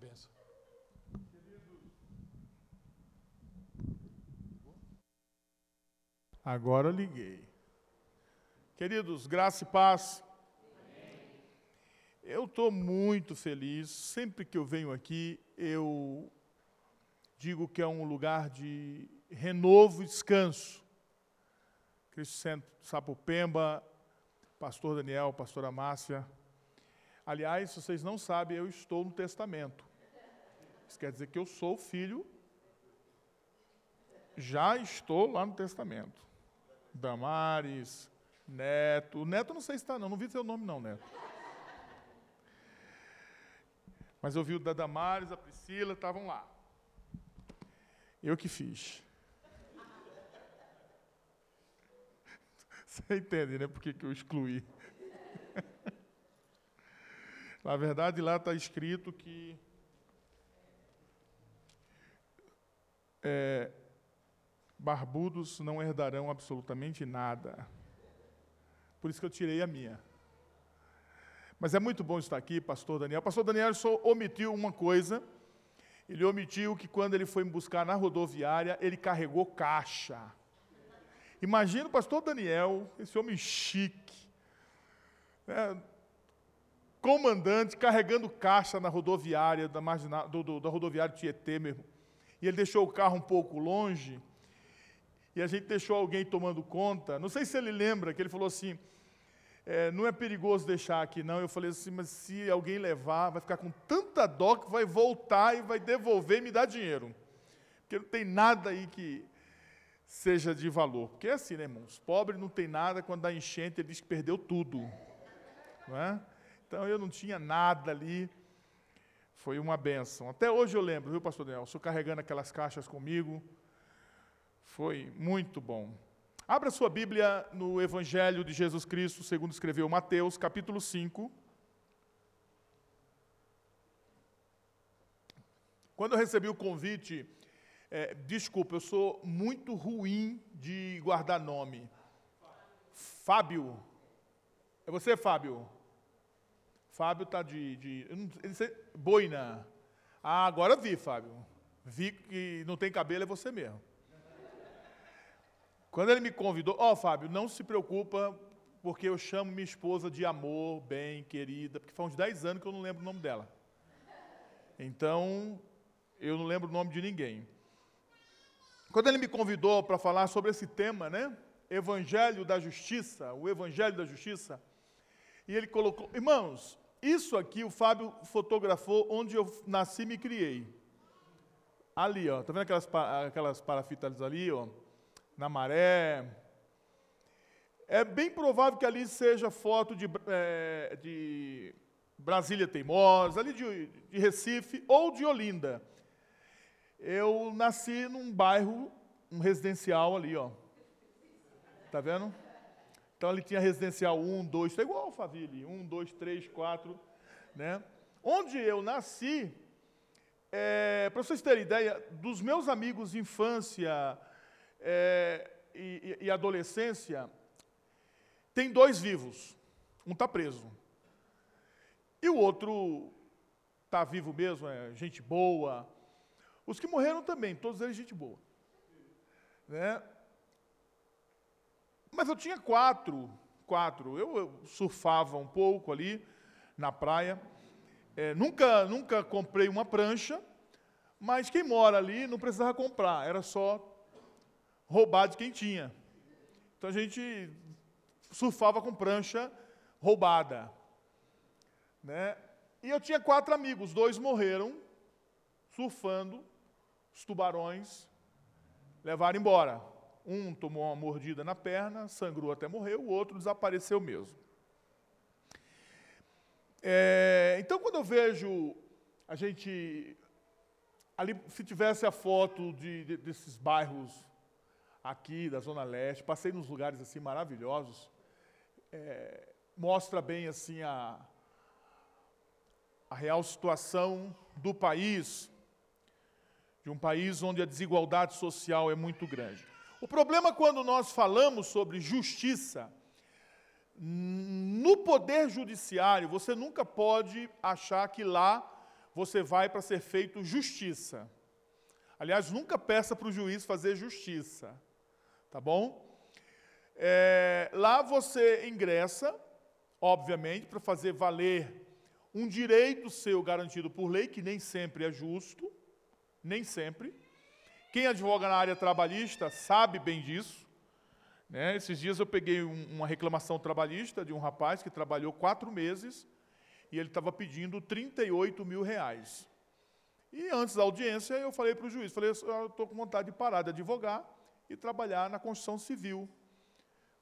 benção. Agora liguei. Queridos, graça e paz. Eu estou muito feliz. Sempre que eu venho aqui, eu digo que é um lugar de renovo e descanso. Cristo Centro Sapopemba, pastor Daniel, pastora Márcia. Aliás, se vocês não sabem, eu estou no testamento. Isso quer dizer que eu sou filho, já estou lá no testamento. Damares, Neto. Neto não sei se está, não. Não vi seu nome, não, Neto. Mas eu vi o da Damares, a Priscila, estavam lá. Eu que fiz. Você entende, né? Por que, que eu excluí? Na verdade, lá está escrito que é, barbudos não herdarão absolutamente nada. Por isso que eu tirei a minha. Mas é muito bom estar aqui, pastor Daniel. Pastor Daniel só omitiu uma coisa. Ele omitiu que quando ele foi me buscar na rodoviária, ele carregou caixa. Imagina o pastor Daniel, esse homem chique, né, comandante, carregando caixa na rodoviária, da, marginal, do, do, da rodoviária Tietê mesmo. E ele deixou o carro um pouco longe, e a gente deixou alguém tomando conta. Não sei se ele lembra que ele falou assim: é, não é perigoso deixar aqui, não. Eu falei assim, mas se alguém levar, vai ficar com tanta dó que vai voltar e vai devolver e me dar dinheiro. Porque não tem nada aí que seja de valor. Porque é assim, né, irmãos? Pobre não tem nada, quando dá enchente, ele diz que perdeu tudo. Não é? Então eu não tinha nada ali. Foi uma benção. Até hoje eu lembro, viu, pastor Daniel? Sou carregando aquelas caixas comigo. Foi muito bom. Abra sua Bíblia no Evangelho de Jesus Cristo, segundo escreveu Mateus, capítulo 5. Quando eu recebi o convite, é, desculpa, eu sou muito ruim de guardar nome. Fábio. É você, Fábio? Fábio está de, de boina. Ah, agora vi, Fábio. Vi que não tem cabelo, é você mesmo. Quando ele me convidou, ó oh, Fábio, não se preocupa, porque eu chamo minha esposa de amor, bem, querida, porque faz uns 10 anos que eu não lembro o nome dela. Então, eu não lembro o nome de ninguém. Quando ele me convidou para falar sobre esse tema, né? Evangelho da Justiça, o Evangelho da Justiça, e ele colocou, irmãos, isso aqui o Fábio fotografou onde eu nasci e me criei. Ali, ó, tá vendo aquelas, aquelas parafitas ali, ó? na maré. É bem provável que ali seja foto de, é, de Brasília Teimosa, ali de, de Recife ou de Olinda. Eu nasci num bairro, um residencial ali, ó. Tá vendo? Então ali tinha residencial 1, 2, é igual o Faville, 1, 2, 3, 4, né? Onde eu nasci, é, para vocês terem ideia, dos meus amigos de infância, é, e, e, adolescência, tem dois vivos. Um está preso. E o outro está vivo mesmo, é gente boa. Os que morreram também, todos eles gente boa. Né? Mas eu tinha quatro, quatro. Eu, surfava um pouco ali na praia. É, nunca, nunca comprei uma prancha, mas quem mora ali não precisava comprar, era só roubar de quem tinha. Então a gente surfava com prancha roubada. Né? E eu tinha quatro amigos, dois morreram surfando, os tubarões levaram embora. Um tomou uma mordida na perna, sangrou até morrer, o outro desapareceu mesmo. É, então, quando eu vejo a gente. Ali, se tivesse a foto de, de, desses bairros aqui da Zona Leste, passei nos lugares assim maravilhosos, é, mostra bem assim a, a real situação do país, de um país onde a desigualdade social é muito grande. O problema quando nós falamos sobre justiça, no poder judiciário, você nunca pode achar que lá você vai para ser feito justiça. Aliás, nunca peça para o juiz fazer justiça, tá bom? É, lá você ingressa, obviamente, para fazer valer um direito seu garantido por lei, que nem sempre é justo, nem sempre. Quem advoga na área trabalhista sabe bem disso. Né? Esses dias eu peguei um, uma reclamação trabalhista de um rapaz que trabalhou quatro meses e ele estava pedindo 38 mil reais. E antes da audiência eu falei para o juiz, falei, eu estou com vontade de parar de advogar e trabalhar na construção civil.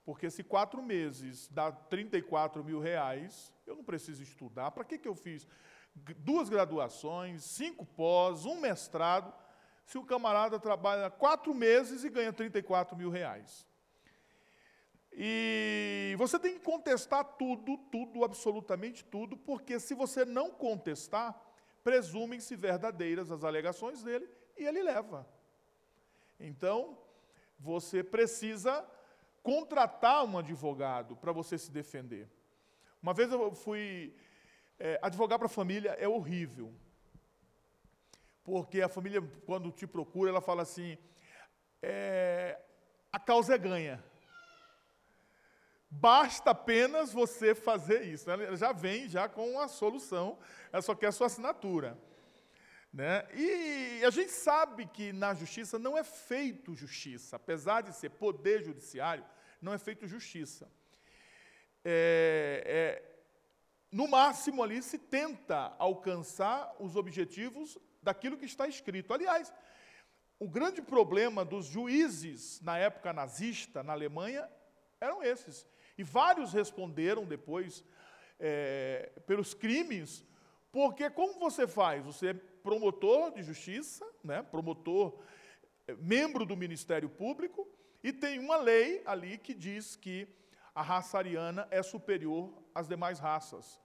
Porque se quatro meses dá 34 mil reais, eu não preciso estudar. Para que, que eu fiz duas graduações, cinco pós, um mestrado, se o camarada trabalha quatro meses e ganha 34 mil reais? E você tem que contestar tudo, tudo, absolutamente tudo, porque se você não contestar, presumem-se verdadeiras as alegações dele e ele leva. Então, você precisa contratar um advogado para você se defender. Uma vez eu fui. É, advogar para a família é horrível. Porque a família, quando te procura, ela fala assim: é, a causa é ganha. Basta apenas você fazer isso. Ela já vem já com a solução, ela só quer a sua assinatura. Né? E a gente sabe que na justiça não é feito justiça, apesar de ser poder judiciário, não é feito justiça. É, é, no máximo ali se tenta alcançar os objetivos daquilo que está escrito. Aliás, o grande problema dos juízes na época nazista, na Alemanha, eram esses. E vários responderam depois é, pelos crimes, porque como você faz? Você é promotor de justiça, né, promotor, é, membro do Ministério Público, e tem uma lei ali que diz que a raça ariana é superior às demais raças.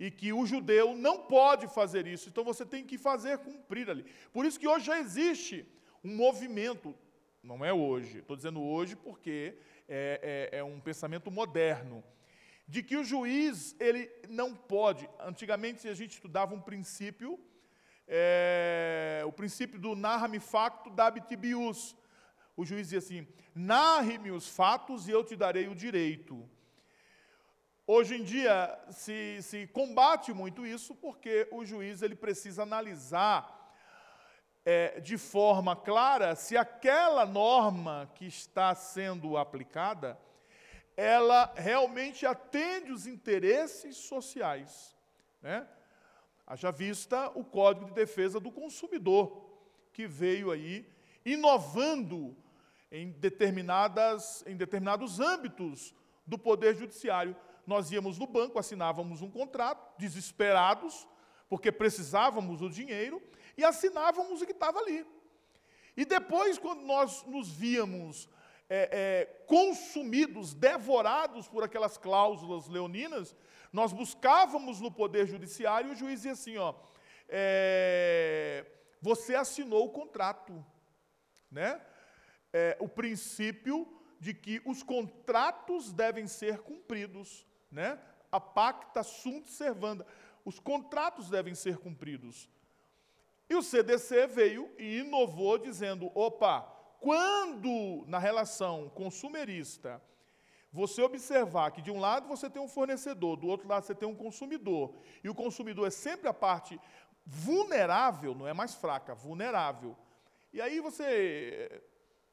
E que o judeu não pode fazer isso, então você tem que fazer cumprir ali. Por isso que hoje já existe um movimento, não é hoje, estou dizendo hoje porque é, é, é um pensamento moderno, de que o juiz ele não pode. Antigamente a gente estudava um princípio, é, o princípio do narra-me facto dabitibius. O juiz dizia assim: narre-me os fatos e eu te darei o direito. Hoje em dia se, se combate muito isso porque o juiz ele precisa analisar é, de forma clara se aquela norma que está sendo aplicada, ela realmente atende os interesses sociais. Né? Haja vista o Código de Defesa do Consumidor, que veio aí inovando em, determinadas, em determinados âmbitos do Poder Judiciário. Nós íamos no banco, assinávamos um contrato, desesperados, porque precisávamos do dinheiro, e assinávamos o que estava ali. E depois, quando nós nos víamos é, é, consumidos, devorados por aquelas cláusulas leoninas, nós buscávamos no Poder Judiciário e o juiz dizia assim: ó, é, você assinou o contrato. Né? É, o princípio de que os contratos devem ser cumpridos. Né? A pacta sunt servanda. Os contratos devem ser cumpridos. E o CDC veio e inovou dizendo: opa, quando na relação consumerista você observar que de um lado você tem um fornecedor, do outro lado você tem um consumidor, e o consumidor é sempre a parte vulnerável, não é mais fraca, vulnerável. E aí você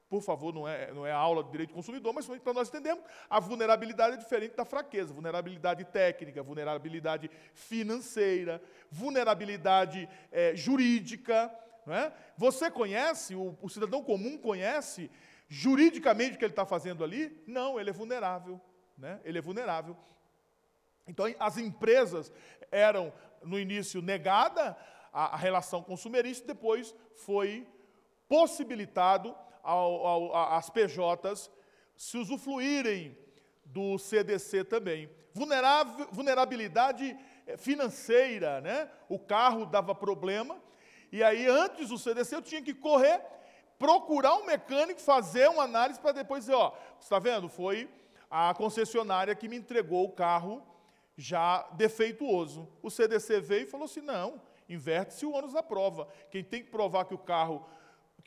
por favor, não é, não é aula de direito do consumidor, mas para nós entendermos, a vulnerabilidade é diferente da fraqueza. Vulnerabilidade técnica, vulnerabilidade financeira, vulnerabilidade é, jurídica. É? Você conhece, o, o cidadão comum conhece juridicamente o que ele está fazendo ali? Não, ele é vulnerável. Né? Ele é vulnerável. Então, as empresas eram, no início, negada a, a relação consumerista, depois foi possibilitado ao, ao, às PJs se usufruírem do CDC também. vulnerabilidade eh, financeira, né? O carro dava problema, e aí antes do CDC eu tinha que correr, procurar um mecânico, fazer uma análise para depois dizer, ó, está vendo? Foi a concessionária que me entregou o carro já defeituoso. O CDC veio e falou assim: não, Inverte-se o ônus da prova. Quem tem que provar que o carro,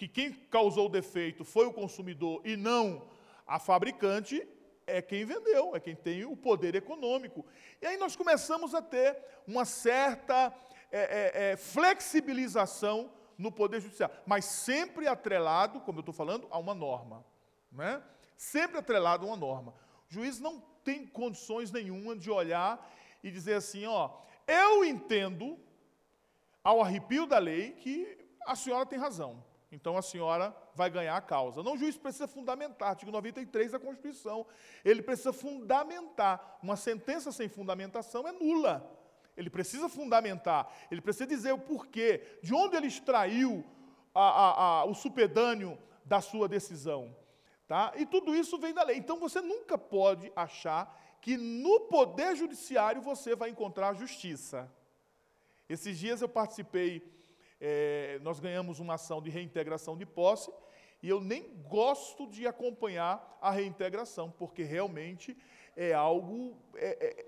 que quem causou o defeito foi o consumidor e não a fabricante, é quem vendeu, é quem tem o poder econômico. E aí nós começamos a ter uma certa é, é, é, flexibilização no poder judiciário, mas sempre atrelado, como eu estou falando, a uma norma. Né? Sempre atrelado a uma norma. O juiz não tem condições nenhuma de olhar e dizer assim, ó, eu entendo, ao arrepio da lei, que a senhora tem razão. Então a senhora vai ganhar a causa. Não, o juiz precisa fundamentar, artigo 93 da Constituição. Ele precisa fundamentar. Uma sentença sem fundamentação é nula. Ele precisa fundamentar, ele precisa dizer o porquê, de onde ele extraiu a, a, a, o supedâneo da sua decisão. Tá? E tudo isso vem da lei. Então você nunca pode achar que no poder judiciário você vai encontrar justiça. Esses dias eu participei, é, nós ganhamos uma ação de reintegração de posse, e eu nem gosto de acompanhar a reintegração, porque realmente é algo. É, é,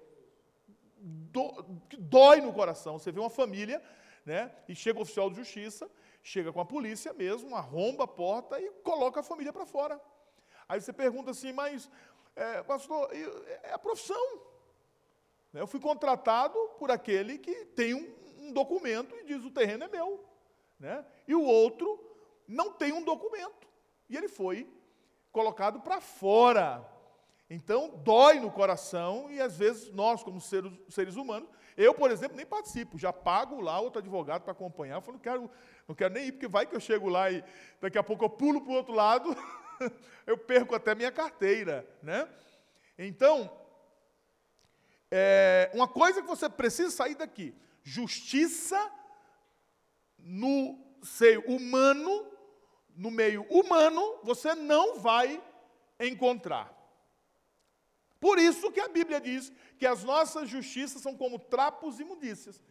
do, que dói no coração. Você vê uma família, né? E chega o oficial de justiça, chega com a polícia mesmo, arromba a porta e coloca a família para fora. Aí você pergunta assim, mas, é, pastor, é a profissão. Né, eu fui contratado por aquele que tem um, um documento e diz o terreno é meu. Né? E o outro não tem um documento. E ele foi colocado para fora. Então, dói no coração e às vezes nós, como seres, seres humanos, eu, por exemplo, nem participo, já pago lá outro advogado para acompanhar. Eu falo, não quero, não quero nem ir, porque vai que eu chego lá e daqui a pouco eu pulo para o outro lado, eu perco até minha carteira. Né? Então, é, uma coisa que você precisa sair daqui: justiça no seio humano, no meio humano, você não vai encontrar. Por isso que a Bíblia diz que as nossas justiças são como trapos e imundícias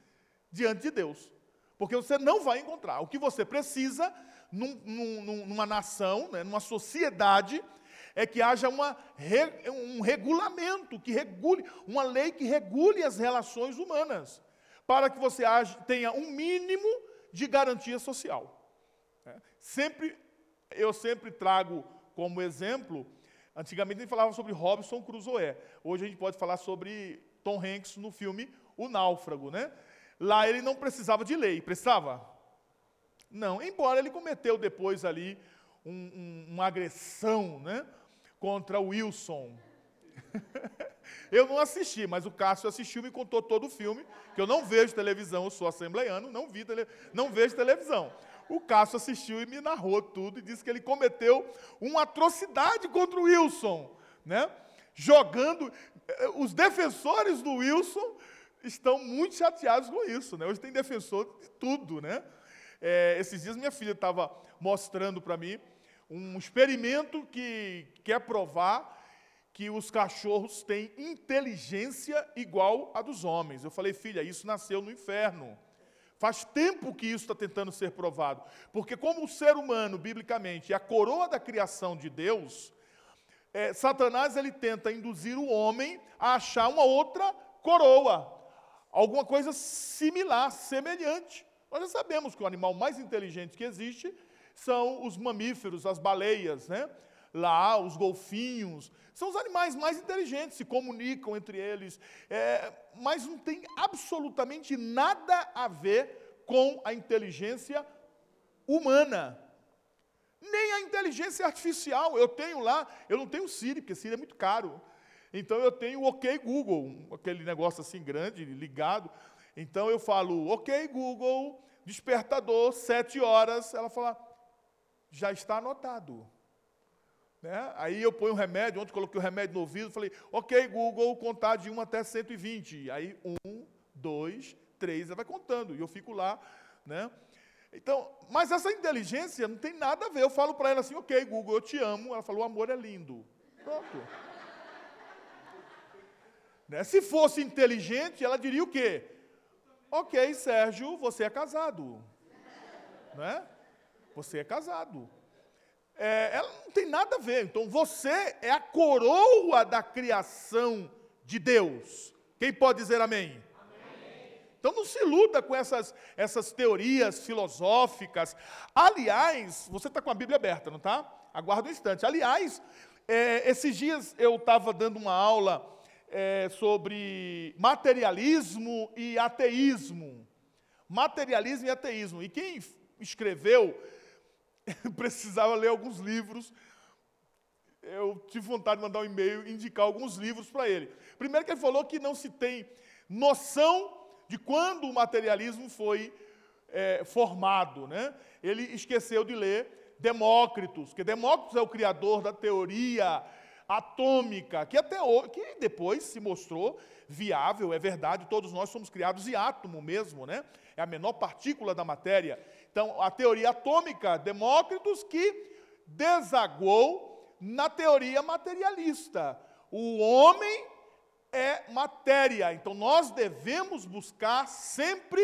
diante de Deus. Porque você não vai encontrar. O que você precisa num, num, numa nação, né, numa sociedade, é que haja uma, um regulamento que regule, uma lei que regule as relações humanas, para que você tenha um mínimo de garantia social. É, sempre, eu sempre trago como exemplo Antigamente a gente falava sobre Robson Crusoe. Hoje a gente pode falar sobre Tom Hanks no filme O Náufrago, né? Lá ele não precisava de lei, precisava? Não, embora ele cometeu depois ali um, um, uma agressão, né? Contra Wilson. eu não assisti, mas o Cássio assistiu e me contou todo o filme, que eu não vejo televisão, eu sou assembleiano, não, vi tele, não vejo televisão. O Cássio assistiu e me narrou tudo e disse que ele cometeu uma atrocidade contra o Wilson, né? Jogando. Eh, os defensores do Wilson estão muito chateados com isso, né? Hoje tem defensor de tudo, né? É, esses dias minha filha estava mostrando para mim um experimento que quer provar que os cachorros têm inteligência igual a dos homens. Eu falei, filha, isso nasceu no inferno. Faz tempo que isso está tentando ser provado. Porque, como o ser humano, biblicamente, é a coroa da criação de Deus, é, Satanás ele tenta induzir o homem a achar uma outra coroa, alguma coisa similar, semelhante. Nós já sabemos que o animal mais inteligente que existe são os mamíferos, as baleias, né? Lá, os golfinhos, são os animais mais inteligentes, se comunicam entre eles, é, mas não tem absolutamente nada a ver com a inteligência humana. Nem a inteligência artificial. Eu tenho lá, eu não tenho Siri, porque Siri é muito caro. Então eu tenho o OK Google, aquele negócio assim grande, ligado. Então eu falo, OK Google, despertador, sete horas. Ela fala, já está anotado. Né? Aí eu ponho o remédio, ontem coloquei o remédio no ouvido, falei, ok, Google, contar de 1 até 120. Aí 1, 2, 3, ela vai contando, e eu fico lá. Né? Então, mas essa inteligência não tem nada a ver. Eu falo para ela assim, ok, Google, eu te amo. Ela falou, o amor é lindo. Pronto. né? Se fosse inteligente, ela diria o quê? Ok, Sérgio, você é casado. Né? Você é casado é, ela não tem nada a ver. Então você é a coroa da criação de Deus. Quem pode dizer amém? amém? Então não se iluda com essas, essas teorias filosóficas. Aliás, você está com a Bíblia aberta, não está? Aguarda um instante. Aliás, é, esses dias eu estava dando uma aula é, sobre materialismo e ateísmo. Materialismo e ateísmo. E quem escreveu precisava ler alguns livros. Eu tive vontade de mandar um e-mail e indicar alguns livros para ele. Primeiro que ele falou que não se tem noção de quando o materialismo foi é, formado. Né? Ele esqueceu de ler Demócritos, que Demócritos é o criador da teoria atômica, que até que depois se mostrou viável, é verdade, todos nós somos criados em átomo mesmo, né? É a menor partícula da matéria. Então, a teoria atômica, Demócritos, que desaguou na teoria materialista. O homem é matéria, então nós devemos buscar sempre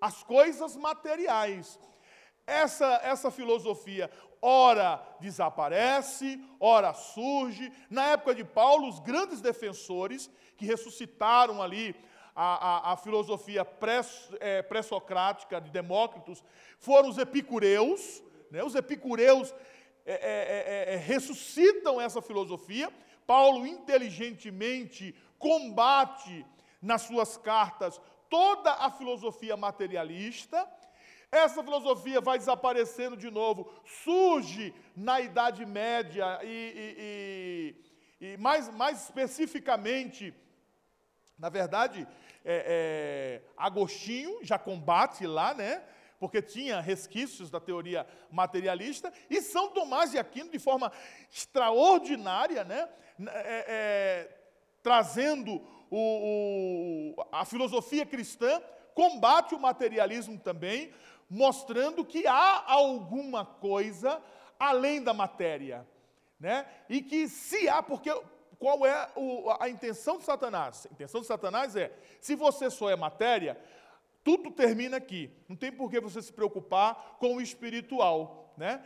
as coisas materiais. Essa, essa filosofia, ora desaparece, ora surge. Na época de Paulo, os grandes defensores que ressuscitaram ali a, a, a filosofia é, pré-socrática é, pré de Demócritos foram os epicureus. Né? Os epicureus é, é, é, é, ressuscitam essa filosofia. Paulo inteligentemente combate nas suas cartas toda a filosofia materialista essa filosofia vai desaparecendo de novo, surge na Idade Média e, e, e, e mais, mais especificamente, na verdade, é, é, Agostinho já combate lá, né? Porque tinha resquícios da teoria materialista, e São Tomás de Aquino, de forma extraordinária, né? É, é trazendo o, o, a filosofia cristã, combate o materialismo também, mostrando que há alguma coisa além da matéria, né? E que se há, porque qual é o, a intenção de Satanás? A intenção de Satanás é: se você só é matéria, tudo termina aqui. Não tem por que você se preocupar com o espiritual, né?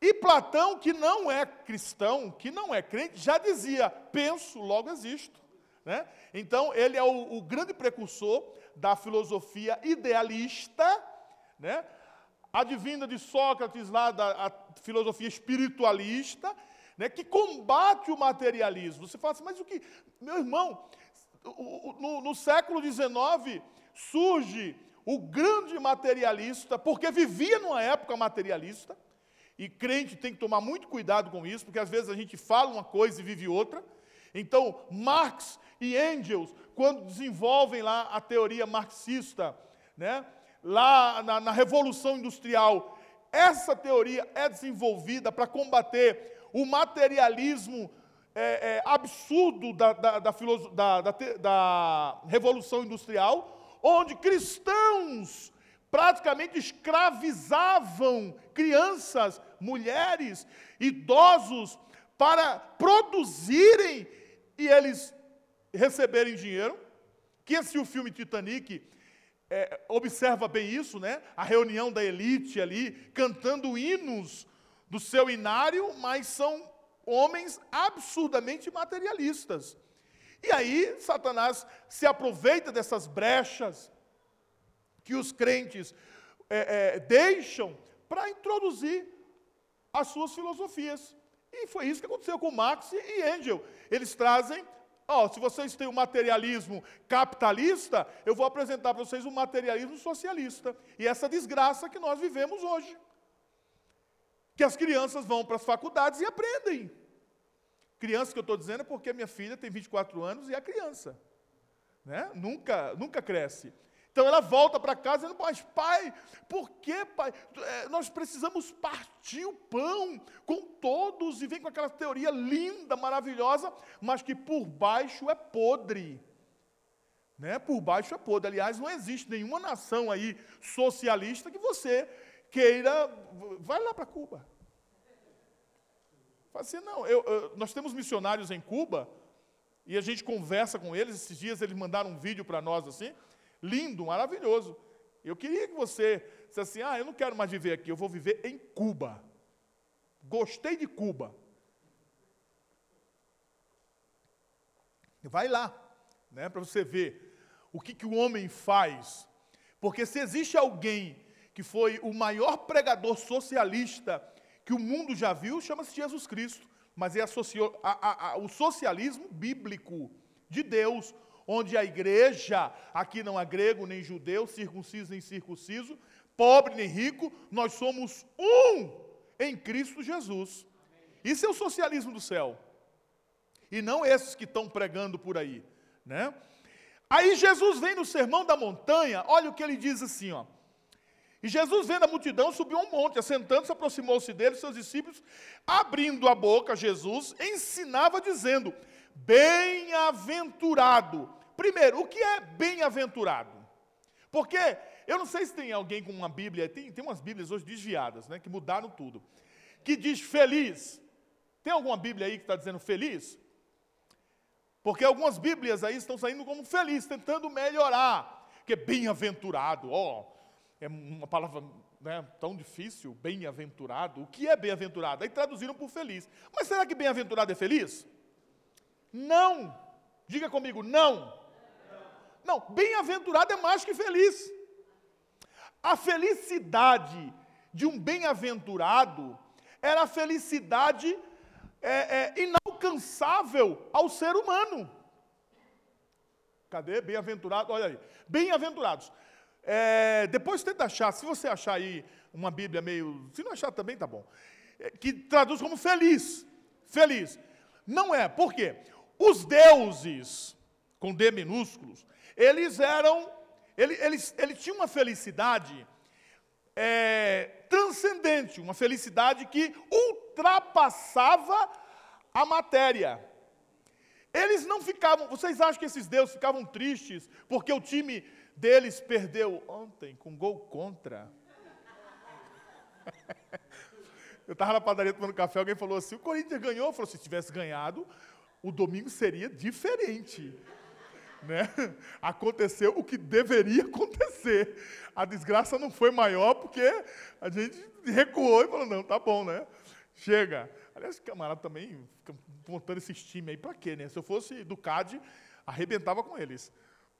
E Platão, que não é cristão, que não é crente, já dizia: penso, logo existo. Né? Então, ele é o, o grande precursor da filosofia idealista né? advinda de Sócrates, lá da filosofia espiritualista, né, que combate o materialismo. Você fala assim, mas o que. Meu irmão, no, no século XIX surge o grande materialista, porque vivia numa época materialista, e crente tem que tomar muito cuidado com isso, porque às vezes a gente fala uma coisa e vive outra. Então, Marx e Engels, quando desenvolvem lá a teoria marxista, né, lá na, na Revolução Industrial, essa teoria é desenvolvida para combater o materialismo é, é, absurdo da, da, da, da, Revolução Industrial, onde cristãos praticamente escravizavam crianças, mulheres, idosos, para produzirem e eles receberem dinheiro. Quem assistiu o filme Titanic é, observa bem isso, né? A reunião da elite ali, cantando hinos do seu inário, mas são homens absurdamente materialistas. E aí, Satanás se aproveita dessas brechas que os crentes é, é, deixam para introduzir as suas filosofias. E foi isso que aconteceu com Marx e Engel. Eles trazem Oh, se vocês têm um materialismo capitalista, eu vou apresentar para vocês o um materialismo socialista. E essa desgraça que nós vivemos hoje. Que as crianças vão para as faculdades e aprendem. Criança que eu estou dizendo é porque minha filha tem 24 anos e é criança. Né? Nunca, nunca cresce. Então ela volta para casa dizendo, mas pai, por que, pai? É, nós precisamos partir o pão com todos, e vem com aquela teoria linda, maravilhosa, mas que por baixo é podre. Né? Por baixo é podre. Aliás, não existe nenhuma nação aí socialista que você queira. Vai lá para Cuba. Fala assim, não, eu, eu, nós temos missionários em Cuba, e a gente conversa com eles, esses dias eles mandaram um vídeo para nós assim lindo, maravilhoso. Eu queria que você dissesse assim: ah, eu não quero mais viver aqui, eu vou viver em Cuba. Gostei de Cuba. Vai lá, né, para você ver o que, que o homem faz. Porque se existe alguém que foi o maior pregador socialista que o mundo já viu, chama-se Jesus Cristo. Mas é a socio, a, a, o socialismo bíblico de Deus, onde a igreja, aqui não há grego nem judeu, circunciso nem circunciso, pobre nem rico, nós somos um em Cristo Jesus. Isso é o socialismo do céu. E não esses que estão pregando por aí, né? Aí Jesus vem no sermão da montanha, olha o que ele diz assim, ó. E Jesus, vendo a multidão, subiu um monte, assentando-se, aproximou-se dele, seus discípulos, abrindo a boca, Jesus ensinava, dizendo: Bem-aventurado. Primeiro, o que é bem-aventurado? Porque eu não sei se tem alguém com uma Bíblia, tem, tem umas Bíblias hoje desviadas, né, que mudaram tudo, que diz feliz. Tem alguma Bíblia aí que está dizendo feliz? Porque algumas Bíblias aí estão saindo como feliz, tentando melhorar. Que é bem-aventurado, ó, é uma palavra né, tão difícil, bem-aventurado. O que é bem-aventurado? Aí traduziram por feliz. Mas será que bem-aventurado é feliz? Não. Diga comigo, não. Não, bem-aventurado é mais que feliz. A felicidade de um bem-aventurado era a felicidade é, é, inalcançável ao ser humano. Cadê? Bem-aventurado, olha aí. Bem-aventurados. É, depois tenta achar, se você achar aí uma Bíblia meio. Se não achar também, tá bom. É, que traduz como feliz. Feliz. Não é, por quê? Os deuses, com D minúsculos, eles eram. Eles, eles, eles tinham uma felicidade é, transcendente, uma felicidade que ultrapassava a matéria. Eles não ficavam, vocês acham que esses deuses ficavam tristes porque o time deles perdeu ontem com gol contra. Eu estava na padaria tomando café, alguém falou assim: o Corinthians ganhou. Falei: se tivesse ganhado, o domingo seria diferente. Né? Aconteceu o que deveria acontecer. A desgraça não foi maior porque a gente recuou e falou: não, tá bom, né? Chega. Aliás, o camarada também fica montando esses times aí para quê, né? Se eu fosse do CAD, arrebentava com eles.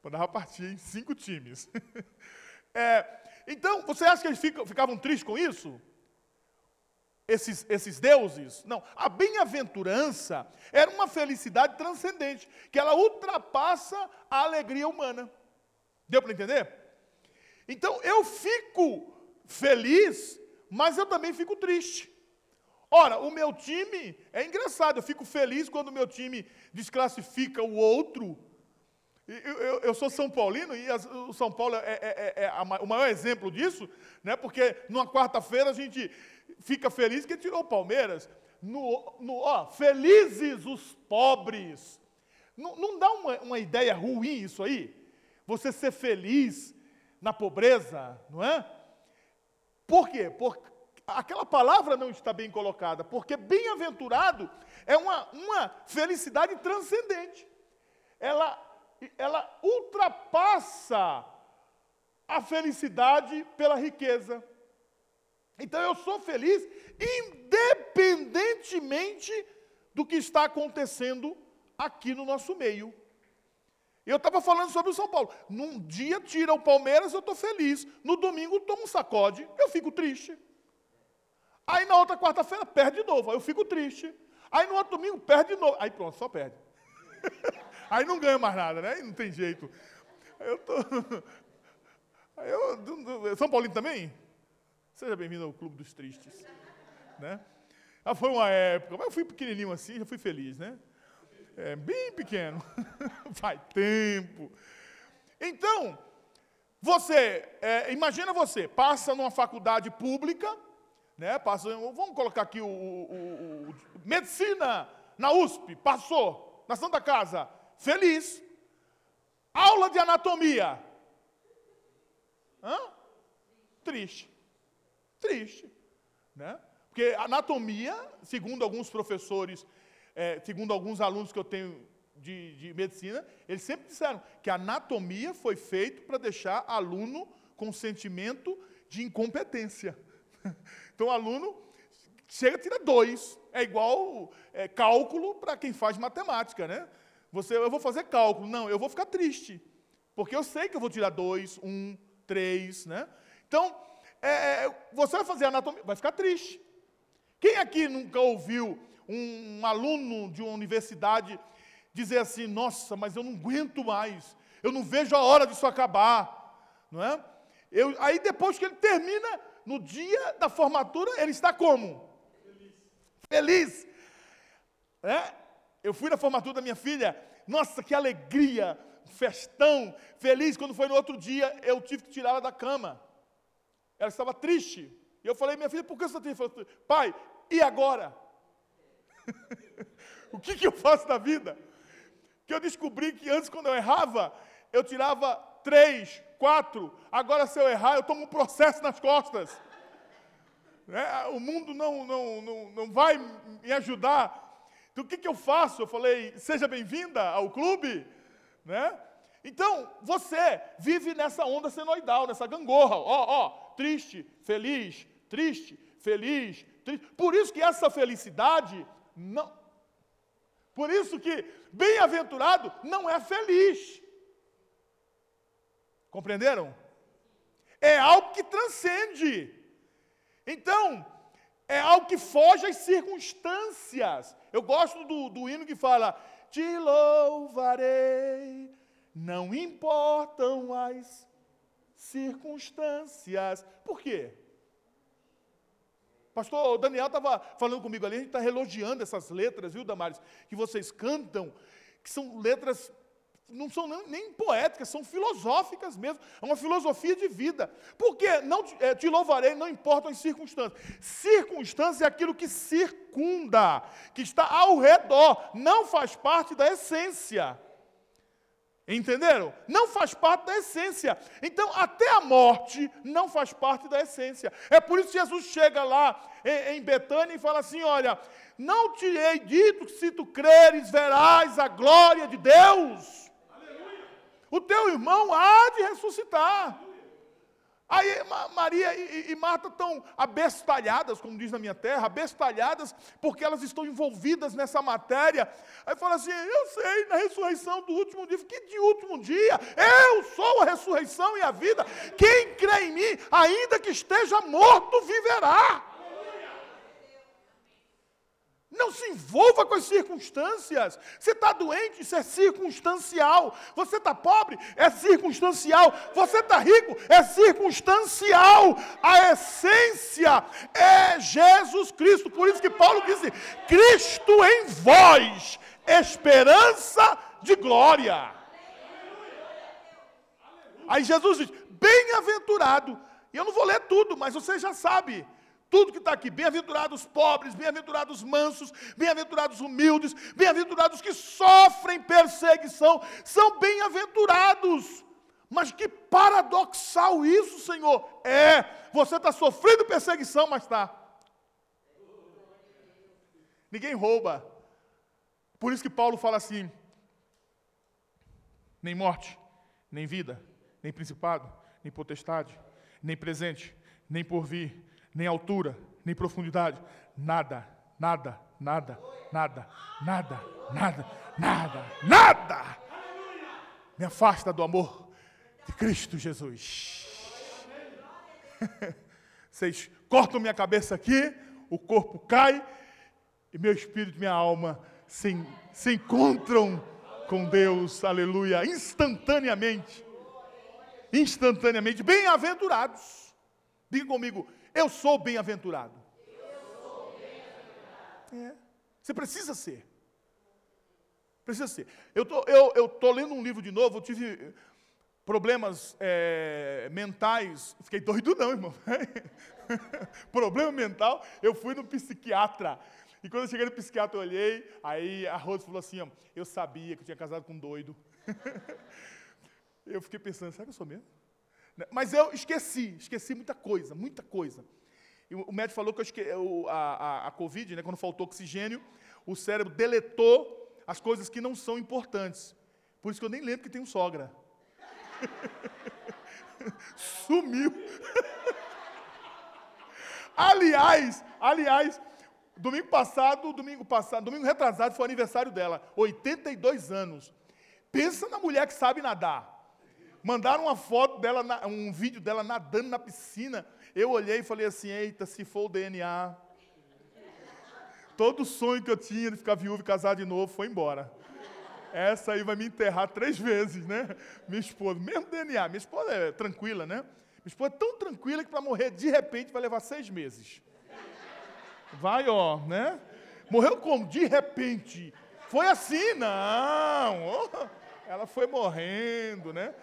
Mandava partir em cinco times. é, então, você acha que eles ficam, ficavam tristes com isso? Esses, esses deuses? Não. A bem-aventurança era uma felicidade transcendente, que ela ultrapassa a alegria humana. Deu para entender? Então, eu fico feliz, mas eu também fico triste. Ora, o meu time é engraçado, eu fico feliz quando o meu time desclassifica o outro eu, eu, eu, sou São Paulino e as, o São Paulo é, é, é, é a, o maior exemplo disso, né? porque numa quarta-feira a gente fica feliz que tirou o Palmeiras. No, no, ó, felizes os pobres. Não, não dá uma, uma ideia ruim isso aí? Você ser feliz na pobreza, não é? Por quê? Porque aquela palavra não está bem colocada, porque bem-aventurado é uma, uma felicidade transcendente. Ela ela ultrapassa a felicidade pela riqueza. Então eu sou feliz independentemente do que está acontecendo aqui no nosso meio. Eu estava falando sobre o São Paulo. Num dia tira o Palmeiras, eu estou feliz. No domingo toma um sacode, eu fico triste. Aí na outra quarta-feira perde de novo, aí eu fico triste. Aí no outro domingo perde de novo. Aí pronto, só perde. Aí não ganha mais nada, né? Aí não tem jeito. Eu tô. Eu, São Paulino também? Seja bem-vindo ao Clube dos Tristes. Né? Ah, foi uma época, mas eu fui pequenininho assim, já fui feliz, né? É, bem pequeno. Faz tempo. Então, você, é, imagina você, passa numa faculdade pública, né? Passa, vamos colocar aqui o, o, o medicina na USP, passou, na Santa Casa, feliz. Aula de anatomia. Hã? Triste. Triste. Né? Porque anatomia, segundo alguns professores, é, segundo alguns alunos que eu tenho de, de, medicina, eles sempre disseram que a anatomia foi feita para deixar aluno com sentimento de incompetência. Então, o aluno chega tira dois. É igual é, cálculo para quem faz matemática, né? Você, eu vou fazer cálculo. Não, eu vou ficar triste. Porque eu sei que eu vou tirar dois, um, três, né? Então, é, é você vai fazer anatomia, vai ficar triste. Quem aqui nunca ouviu um, um aluno de uma universidade dizer assim: Nossa, mas eu não aguento mais, eu não vejo a hora disso acabar, não é? Eu, aí depois que ele termina, no dia da formatura, ele está como? Feliz. Feliz. É? Eu fui na formatura da minha filha, nossa, que alegria, festão, feliz. Quando foi no outro dia, eu tive que tirá-la da cama. Ela estava triste. E eu falei, minha filha, por que você está triste? Pai, e agora? o que, que eu faço da vida? Que eu descobri que antes, quando eu errava, eu tirava três, quatro. Agora, se eu errar, eu tomo um processo nas costas. É, o mundo não, não, não, não vai me ajudar. Então, o que, que eu faço? Eu falei, seja bem-vinda ao clube. Né? Então, você vive nessa onda senoidal, nessa gangorra. Ó, ó, triste, feliz, triste, feliz, triste. Por isso que essa felicidade não. Por isso que bem-aventurado não é feliz. Compreenderam? É algo que transcende. Então, é algo que foge às circunstâncias. Eu gosto do, do hino que fala: Te louvarei, não importam as circunstâncias. Por quê? Pastor Daniel estava falando comigo ali, a gente está elogiando essas letras, viu, Damares? Que vocês cantam, que são letras não são nem, nem, poéticas, são filosóficas mesmo. É uma filosofia de vida. Porque não é, te louvarei, não importam as circunstâncias. Circunstância é aquilo que circunda, que está ao redor, não faz parte da essência. Entenderam? Não faz parte da essência. Então, até a morte não faz parte da essência. É por isso que Jesus chega lá em, em Betânia e fala assim: Olha, não te hei dito que se tu creres, verás a glória de Deus. O teu irmão há de ressuscitar. Aí Maria e, Marta estão abestalhadas, como diz na minha terra, abestalhadas, porque elas estão envolvidas nessa matéria. Aí fala assim: Eu sei, na ressurreição do último dia. Que de último dia? Eu sou a ressurreição e a vida. Quem crê em mim, ainda que esteja morto, viverá. Não se envolva com as circunstâncias. Você está doente, isso é circunstancial. Você está pobre, é circunstancial. Você está rico, é circunstancial. A essência é Jesus Cristo. Por isso que Paulo disse: Cristo em vós, esperança de glória. Aí Jesus diz: Bem-aventurado. E eu não vou ler tudo, mas você já sabe. Tudo que está aqui, bem-aventurados pobres, bem-aventurados mansos, bem-aventurados humildes, bem-aventurados que sofrem perseguição, são bem-aventurados. Mas que paradoxal isso, Senhor. É, você está sofrendo perseguição, mas está. Ninguém rouba. Por isso que Paulo fala assim: nem morte, nem vida, nem principado, nem potestade, nem presente, nem porvir nem altura, nem profundidade, nada, nada, nada, nada, nada, nada, nada, nada me afasta do amor de Cristo Jesus. Vocês cortam minha cabeça aqui, o corpo cai, e meu espírito e minha alma se, se encontram com Deus, aleluia, instantaneamente. Instantaneamente, bem-aventurados. Diga comigo, eu sou bem-aventurado. É. Você precisa ser. Precisa ser. Eu tô, eu, eu tô lendo um livro de novo, eu tive problemas é, mentais. Fiquei doido não, irmão. Problema mental, eu fui no psiquiatra. E quando eu cheguei no psiquiatra, eu olhei, aí a Rose falou assim, ó, eu sabia que eu tinha casado com um doido. eu fiquei pensando, será que eu sou mesmo? Né? Mas eu esqueci, esqueci muita coisa, muita coisa. E o médico falou que esque... a, a, a Covid, né, quando faltou oxigênio, o cérebro deletou as coisas que não são importantes. Por isso que eu nem lembro que tenho sogra. Sumiu. aliás, aliás, domingo passado, domingo passado, domingo retrasado foi o aniversário dela, 82 anos. Pensa na mulher que sabe nadar. Mandaram uma foto dela, um vídeo dela nadando na piscina. Eu olhei e falei assim: eita, se for o DNA. Todo sonho que eu tinha de ficar viúvo e casar de novo foi embora. Essa aí vai me enterrar três vezes, né? Minha esposa, mesmo DNA. Minha esposa é tranquila, né? Minha esposa é tão tranquila que para morrer de repente vai levar seis meses. Vai, ó, né? Morreu como? De repente. Foi assim, não. Ela foi morrendo, né?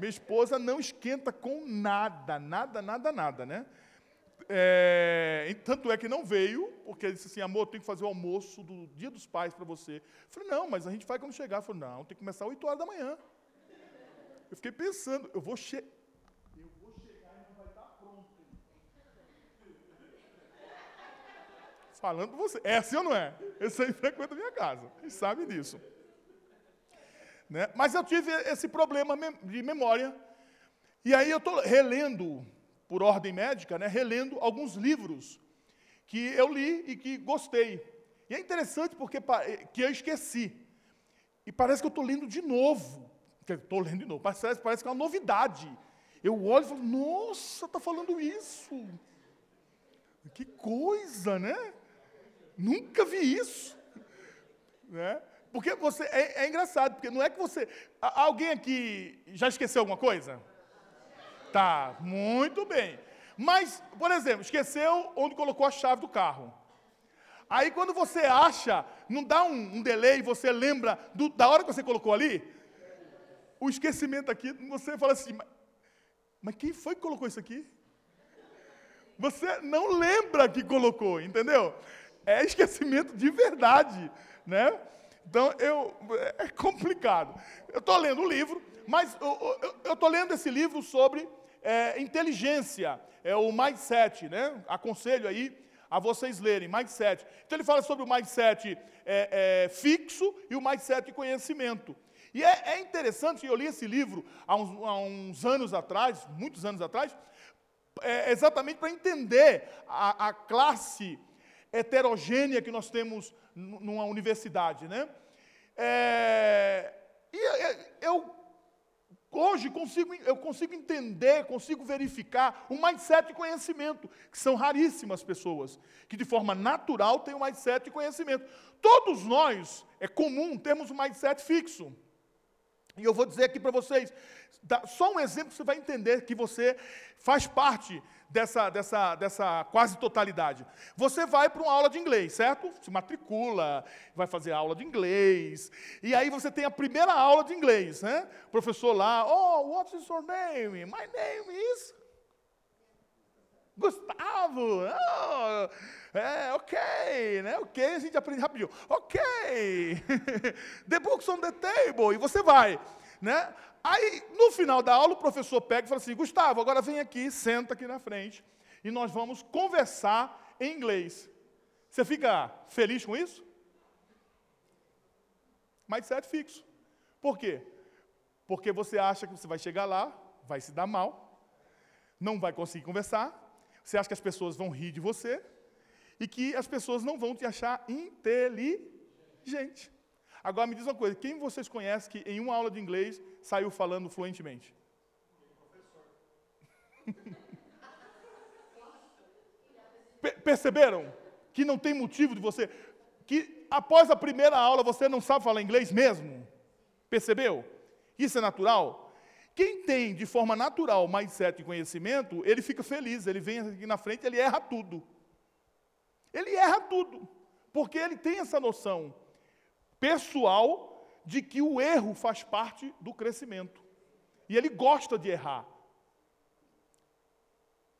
Minha esposa não esquenta com nada, nada, nada, nada, né? É, tanto é que não veio, porque disse assim, amor, tem que fazer o almoço do dia dos pais para você. Eu falei, não, mas a gente vai quando chegar. Falei, não, tem que começar às 8 horas da manhã. Eu fiquei pensando, eu vou, che eu vou chegar e não vai estar pronto. Falando para você, é assim ou não é? Esse aí frequenta a minha casa, e sabe disso. Né? Mas eu tive esse problema de memória. E aí eu estou relendo, por ordem médica, né, relendo alguns livros que eu li e que gostei. E é interessante porque eh, que eu esqueci. E parece que eu estou lendo de novo. Estou lendo de novo. Parece, parece que é uma novidade. Eu olho e falo, nossa, está falando isso. Que coisa, né? Nunca vi isso. Né? Porque você é, é, engraçado, porque não é que você. Alguém aqui já esqueceu alguma coisa? Tá, muito bem. Mas, por exemplo, esqueceu onde colocou a chave do carro. Aí quando você acha, não dá um, um delay, você lembra do, da hora que você colocou ali, o esquecimento aqui, você fala assim, mas, mas quem foi que colocou isso aqui? Você não lembra que colocou, entendeu? É esquecimento de verdade, né? Então, eu, é complicado. Eu estou lendo um livro, mas eu estou lendo esse livro sobre é, inteligência, é o mindset, né? Aconselho aí a vocês lerem, mindset. Então, ele fala sobre o mindset é, é, fixo e o mindset conhecimento. E é, é interessante, eu li esse livro há uns, há uns anos atrás, muitos anos atrás, é, exatamente para entender a, a classe heterogênea que nós temos numa universidade, né? É, e eu hoje consigo, eu consigo entender, consigo verificar um mindset de conhecimento, que são raríssimas pessoas, que de forma natural têm um mindset de conhecimento. Todos nós, é comum, temos um mindset fixo. E eu vou dizer aqui para vocês, só um exemplo você vai entender que você faz parte dessa, dessa, dessa quase totalidade. Você vai para uma aula de inglês, certo? Se matricula, vai fazer aula de inglês. E aí você tem a primeira aula de inglês, né? O professor lá, oh, what's your name? My name is Gustavo. Oh, é, ok, né? Ok, a gente aprende rapidinho. Ok. the books on the table. E você vai, né? Aí, no final da aula, o professor pega e fala assim: Gustavo, agora vem aqui, senta aqui na frente, e nós vamos conversar em inglês. Você fica feliz com isso? Mindset fixo. Por quê? Porque você acha que você vai chegar lá, vai se dar mal, não vai conseguir conversar, você acha que as pessoas vão rir de você, e que as pessoas não vão te achar inteligente. Agora me diz uma coisa: quem vocês conhecem que em uma aula de inglês saiu falando fluentemente? Perceberam que não tem motivo de você. Que após a primeira aula você não sabe falar inglês mesmo? Percebeu? Isso é natural? Quem tem de forma natural mindset e conhecimento, ele fica feliz, ele vem aqui na frente, ele erra tudo. Ele erra tudo, porque ele tem essa noção pessoal de que o erro faz parte do crescimento. E ele gosta de errar.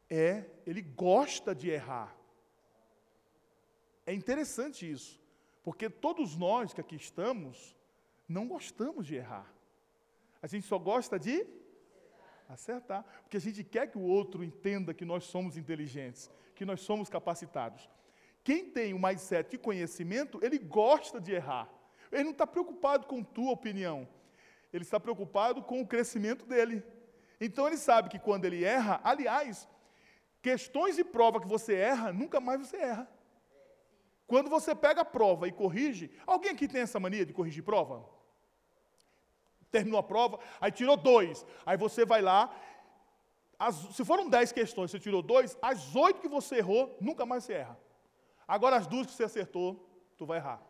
É, ele gosta de errar. É interessante isso, porque todos nós que aqui estamos não gostamos de errar. A gente só gosta de acertar, porque a gente quer que o outro entenda que nós somos inteligentes, que nós somos capacitados. Quem tem o mindset de conhecimento, ele gosta de errar. Ele não está preocupado com tua opinião. Ele está preocupado com o crescimento dele. Então ele sabe que quando ele erra, aliás, questões e prova que você erra, nunca mais você erra. Quando você pega a prova e corrige, alguém aqui tem essa mania de corrigir prova? terminou a prova, aí tirou dois. Aí você vai lá, as, se foram dez questões, você tirou dois, as oito que você errou, nunca mais você erra. Agora as duas que você acertou, tu vai errar.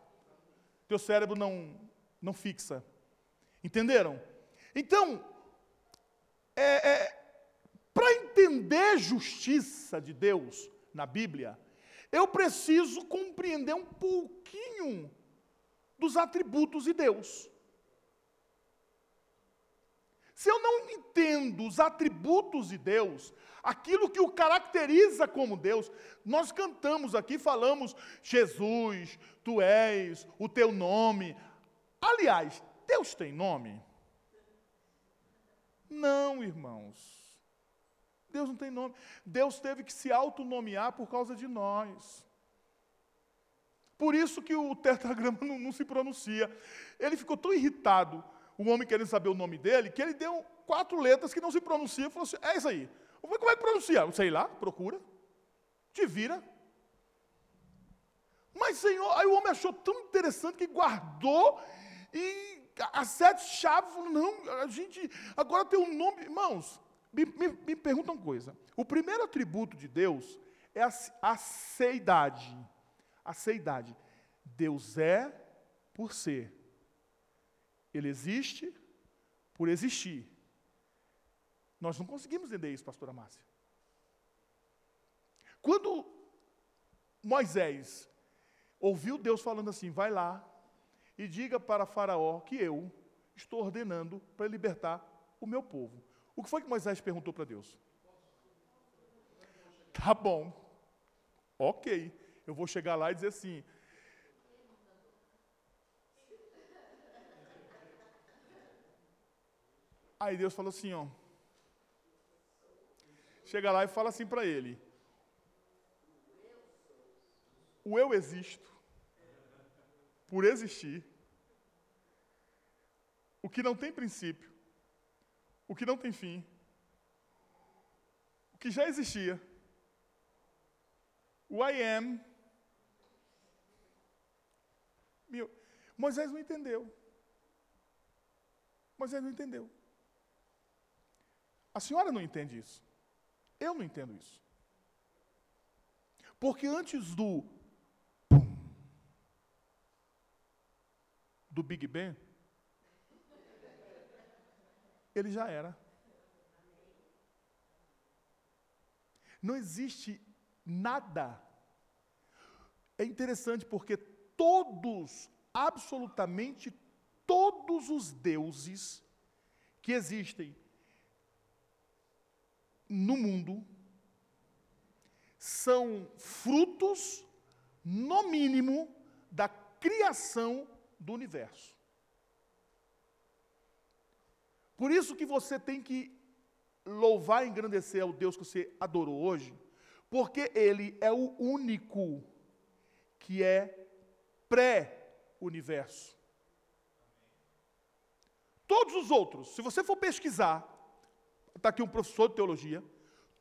Teu cérebro não, não fixa. Entenderam? Então, é, é, para entender justiça de Deus na Bíblia, eu preciso compreender um pouquinho dos atributos de Deus. Se eu não entendo os atributos de Deus, aquilo que o caracteriza como Deus, nós cantamos aqui, falamos, Jesus, tu és, o teu nome. Aliás, Deus tem nome? Não, irmãos. Deus não tem nome. Deus teve que se autonomear por causa de nós. Por isso que o tetragrama não, não se pronuncia. Ele ficou tão irritado o homem querendo saber o nome dele, que ele deu quatro letras que não se pronuncia, falou assim, é isso aí. Falei, como é que pronuncia? Sei lá, procura, te vira. Mas, Senhor, aí o homem achou tão interessante que guardou e as sete chaves, falou, não, a gente agora tem um nome. Irmãos, me, me, me pergunta uma coisa. O primeiro atributo de Deus é a, a seidade. A seidade. Deus é por ser. Ele existe por existir. Nós não conseguimos entender isso, pastora Márcia. Quando Moisés ouviu Deus falando assim: vai lá e diga para Faraó que eu estou ordenando para libertar o meu povo. O que foi que Moisés perguntou para Deus? Tá bom, ok, eu vou chegar lá e dizer assim: Aí Deus falou assim, ó. Chega lá e fala assim para ele: O eu existo por existir. O que não tem princípio, o que não tem fim, o que já existia. O I am. Meu, Moisés não entendeu. Moisés não entendeu. A senhora não entende isso. Eu não entendo isso. Porque antes do do Big Bang, ele já era. Não existe nada. É interessante porque todos, absolutamente todos os deuses que existem no mundo são frutos, no mínimo, da criação do universo. Por isso que você tem que louvar e engrandecer ao Deus que você adorou hoje, porque Ele é o único que é pré-universo. Todos os outros, se você for pesquisar, está aqui um professor de teologia,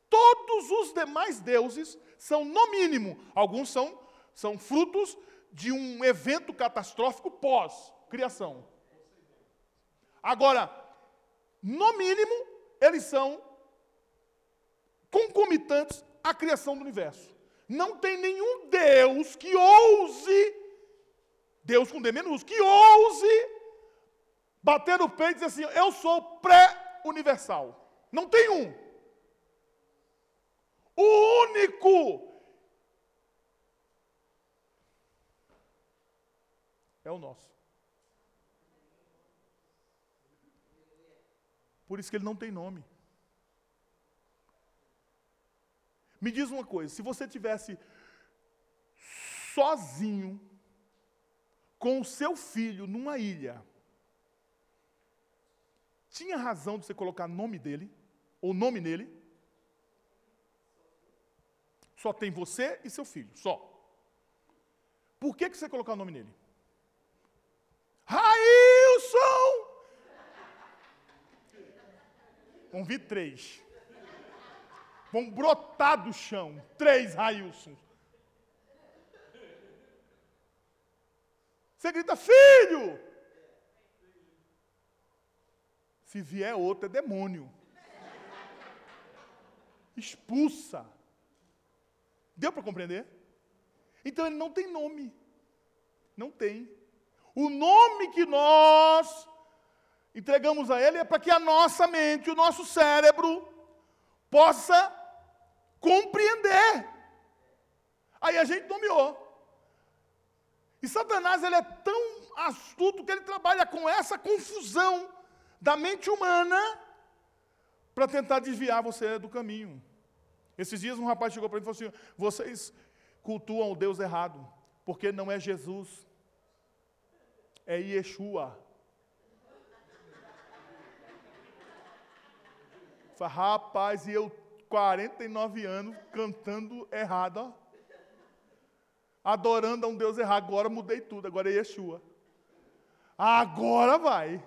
todos os demais deuses são, no mínimo, alguns são, são frutos de um evento catastrófico pós-criação. Agora, no mínimo, eles são concomitantes à criação do universo. Não tem nenhum Deus que ouse, Deus com D menos, que ouse bater no peito e dizer assim: eu sou pré-universal. Não tem um. O único é o nosso. Por isso que ele não tem nome. Me diz uma coisa: se você tivesse sozinho com o seu filho numa ilha, tinha razão de você colocar nome dele? Ou nome nele. Só tem você e seu filho, só. Por que, que você colocar o nome nele? Railson! Vir três. Vão brotar do chão. Três Railson. Você grita, filho! Se vier outro, é demônio. Expulsa. Deu para compreender? Então ele não tem nome. Não tem. O nome que nós entregamos a ele é para que a nossa mente, o nosso cérebro, possa compreender. Aí a gente nomeou. E Satanás ele é tão astuto que ele trabalha com essa confusão da mente humana para tentar desviar você do caminho. Esses dias um rapaz chegou para mim e falou assim: vocês cultuam o Deus errado, porque não é Jesus, é Yeshua. Falei, rapaz, e eu 49 anos cantando errado, ó adorando a um Deus errado. Agora mudei tudo, agora é Yeshua. Agora vai.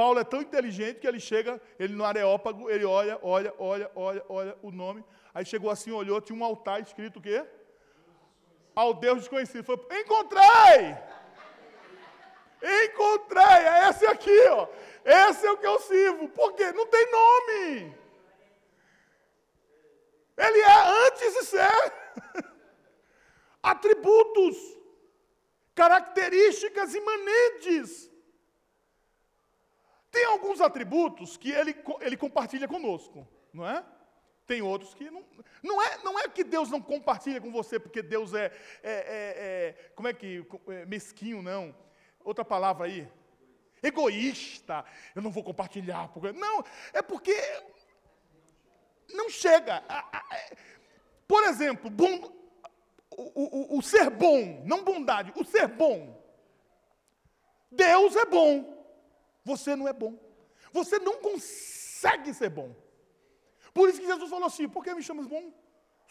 Paulo é tão inteligente que ele chega, ele no Areópago, ele olha, olha, olha, olha, olha o nome. Aí chegou assim, olhou, tinha um altar escrito o quê? Ao Deus desconhecido. Falou, encontrei! Encontrei! É esse aqui, ó. Esse é o que eu sirvo. Por quê? Não tem nome. Ele é antes de ser. atributos, características imanentes. Tem alguns atributos que ele, ele compartilha conosco, não é? Tem outros que não. Não é, não é que Deus não compartilha com você porque Deus é. é, é, é como é que. É mesquinho, não. Outra palavra aí. Egoísta. Eu não vou compartilhar. Porque, não, é porque. Não chega. Por exemplo, bom, o, o, o ser bom, não bondade, o ser bom. Deus é bom, você não é bom. Você não consegue ser bom. Por isso que Jesus falou assim: por que me chamas bom?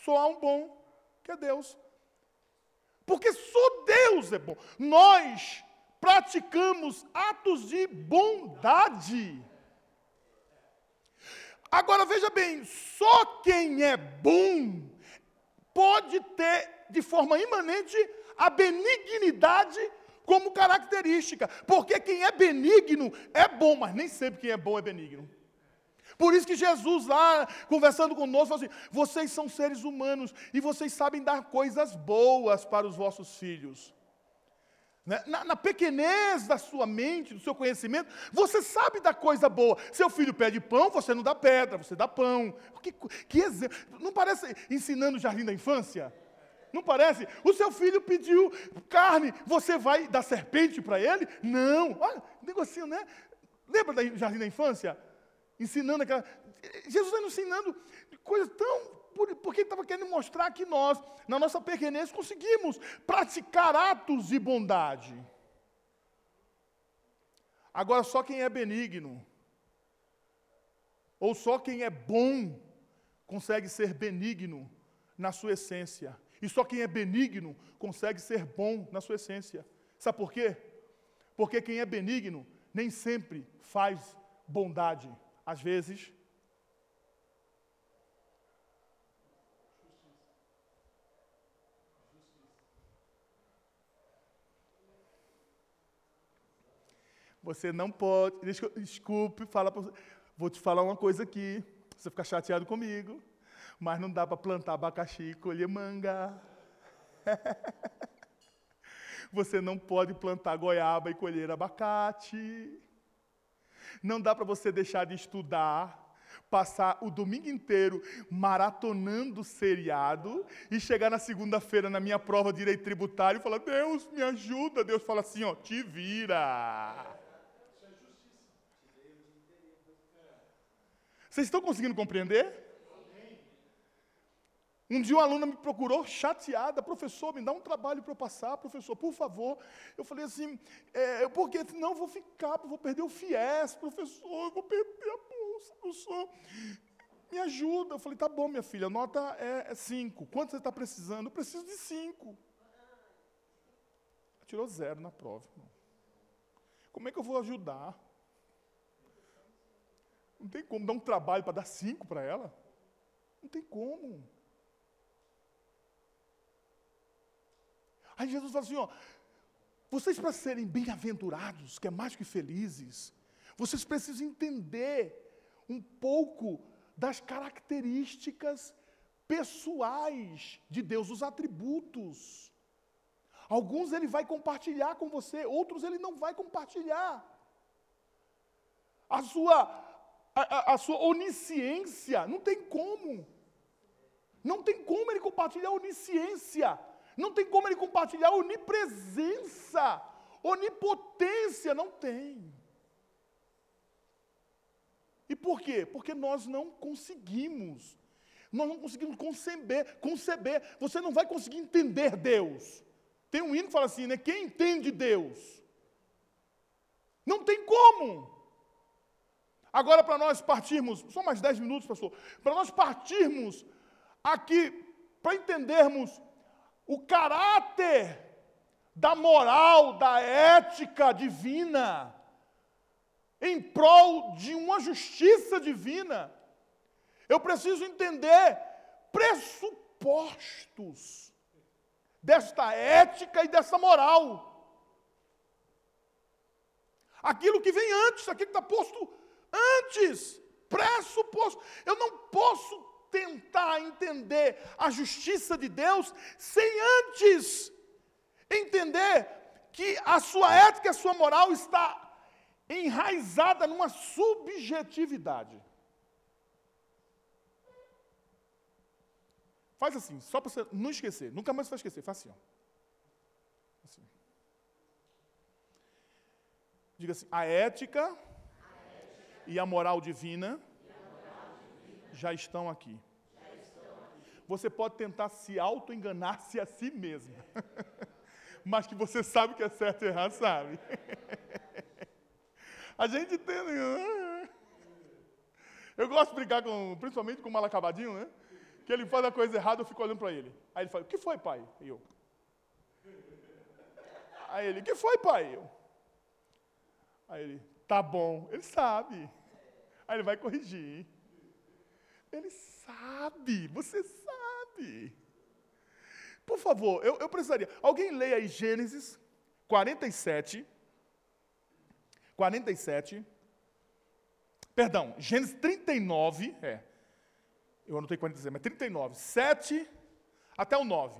Só há um bom, que é Deus. Porque só Deus é bom. Nós praticamos atos de bondade. Agora veja bem, só quem é bom pode ter de forma imanente a benignidade como característica. Porque quem é benigno é bom, mas nem sempre quem é bom é benigno. Por isso que Jesus lá, conversando conosco, falou assim: vocês são seres humanos e vocês sabem dar coisas boas para os vossos filhos. Né? Na, na, pequenez da sua mente, do seu conhecimento, você sabe da coisa boa. Seu filho pede pão, você não dá pedra, você dá pão. Que, que exemplo. Não parece ensinando o jardim da infância? Não parece? O seu filho pediu carne, você vai dar serpente para ele? Não. Olha, negocinho, né? Lembra do jardim da infância? Ensinando aquela. Jesus está ensinando coisas tão. Porque estava querendo mostrar que nós, na nossa pequenez, conseguimos praticar atos de bondade. Agora, só quem é benigno, ou só quem é bom, consegue ser benigno na sua essência. E só quem é benigno consegue ser bom na sua essência. Sabe por quê? Porque quem é benigno nem sempre faz bondade. Às vezes, Você não pode. Desculpe, fala vou te falar uma coisa aqui. Você fica chateado comigo mas não dá para plantar abacaxi e colher manga. Você não pode plantar goiaba e colher abacate. Não dá para você deixar de estudar, passar o domingo inteiro maratonando seriado e chegar na segunda-feira na minha prova de direito tributário e falar: Deus, me ajuda. Deus fala assim: ó, te vira. Vocês estão conseguindo compreender? Um dia uma aluna me procurou chateada, professor, me dá um trabalho para eu passar, professor, por favor. Eu falei assim, é, porque eu vou ficar, vou perder o FIES, professor, eu vou perder a bolsa, professor. Me ajuda. Eu falei, tá bom, minha filha, a nota é 5. É Quanto você está precisando? Eu preciso de 5. Tirou zero na prova. Como é que eu vou ajudar? Não tem como dar um trabalho para dar 5 para ela? Não tem como. Aí Jesus fala assim: ó, vocês para serem bem-aventurados, que é mais que felizes, Vocês precisam entender um pouco das características pessoais de Deus, os atributos. Alguns ele vai compartilhar com você, outros ele não vai compartilhar. A sua, a, a, a sua onisciência, não tem como. Não tem como ele compartilhar onisciência. Não tem como ele compartilhar onipresença, onipotência. Não tem. E por quê? Porque nós não conseguimos. Nós não conseguimos conceber, conceber. Você não vai conseguir entender Deus. Tem um hino que fala assim, né? Quem entende Deus? Não tem como. Agora, para nós partirmos, só mais 10 minutos, pastor, para nós partirmos aqui, para entendermos o caráter da moral, da ética divina, em prol de uma justiça divina, eu preciso entender pressupostos desta ética e dessa moral. Aquilo que vem antes, aquilo que está posto antes, pressuposto. Eu não posso tentar entender a justiça de Deus sem antes entender que a sua ética a sua moral está enraizada numa subjetividade. Faz assim, só para você não esquecer. Nunca mais você vai esquecer. Faz assim, ó. Assim. Diga assim: a ética, a ética e, a moral divina, e a moral divina já estão aqui. Você pode tentar se auto-enganar-se a si mesmo. Mas que você sabe que é certo e errado, sabe. a gente tem. Né? Eu gosto de brincar com, principalmente com o mal acabadinho, né? que ele faz a coisa errada, eu fico olhando para ele. Aí ele fala, o que foi, pai? E eu. Aí ele, o que foi, pai? Eu. Aí ele, tá bom. Ele sabe. Aí ele vai corrigir. Ele sabe, você sabe. Por favor, eu, eu precisaria. Alguém leia aí Gênesis 47. 47. Perdão, Gênesis 39. É. Eu anotei 46, mas 39. 7 até o 9.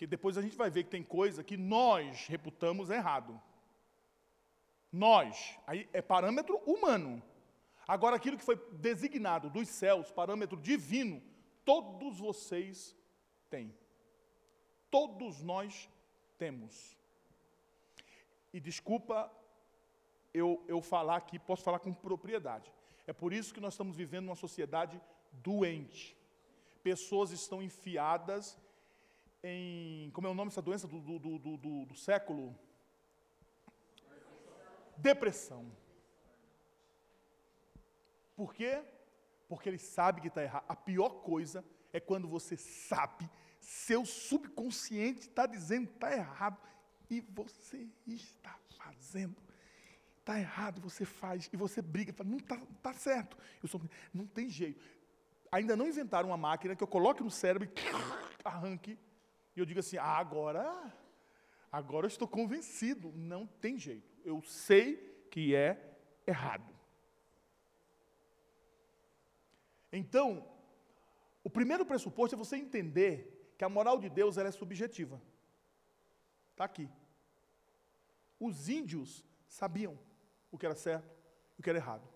Que depois a gente vai ver que tem coisa que nós reputamos errado. Nós, aí é parâmetro humano. Agora aquilo que foi designado dos céus, parâmetro divino, todos vocês têm. Todos nós temos. E desculpa eu, eu falar aqui, posso falar com propriedade. É por isso que nós estamos vivendo uma sociedade doente. Pessoas estão enfiadas em. Como é o nome dessa doença do, do, do, do, do século? Depressão. Por quê? Porque ele sabe que está errado. A pior coisa é quando você sabe seu subconsciente está dizendo que está errado e você está fazendo. Está errado, você faz e você briga, fala, não está tá certo. Eu sou, não tem jeito. Ainda não inventaram uma máquina que eu coloque no cérebro e arranque. E eu digo assim, ah, agora, agora eu estou convencido. Não tem jeito. Eu sei que é errado. Então, o primeiro pressuposto é você entender que a moral de Deus é subjetiva. Está aqui. Os índios sabiam o que era certo e o que era errado.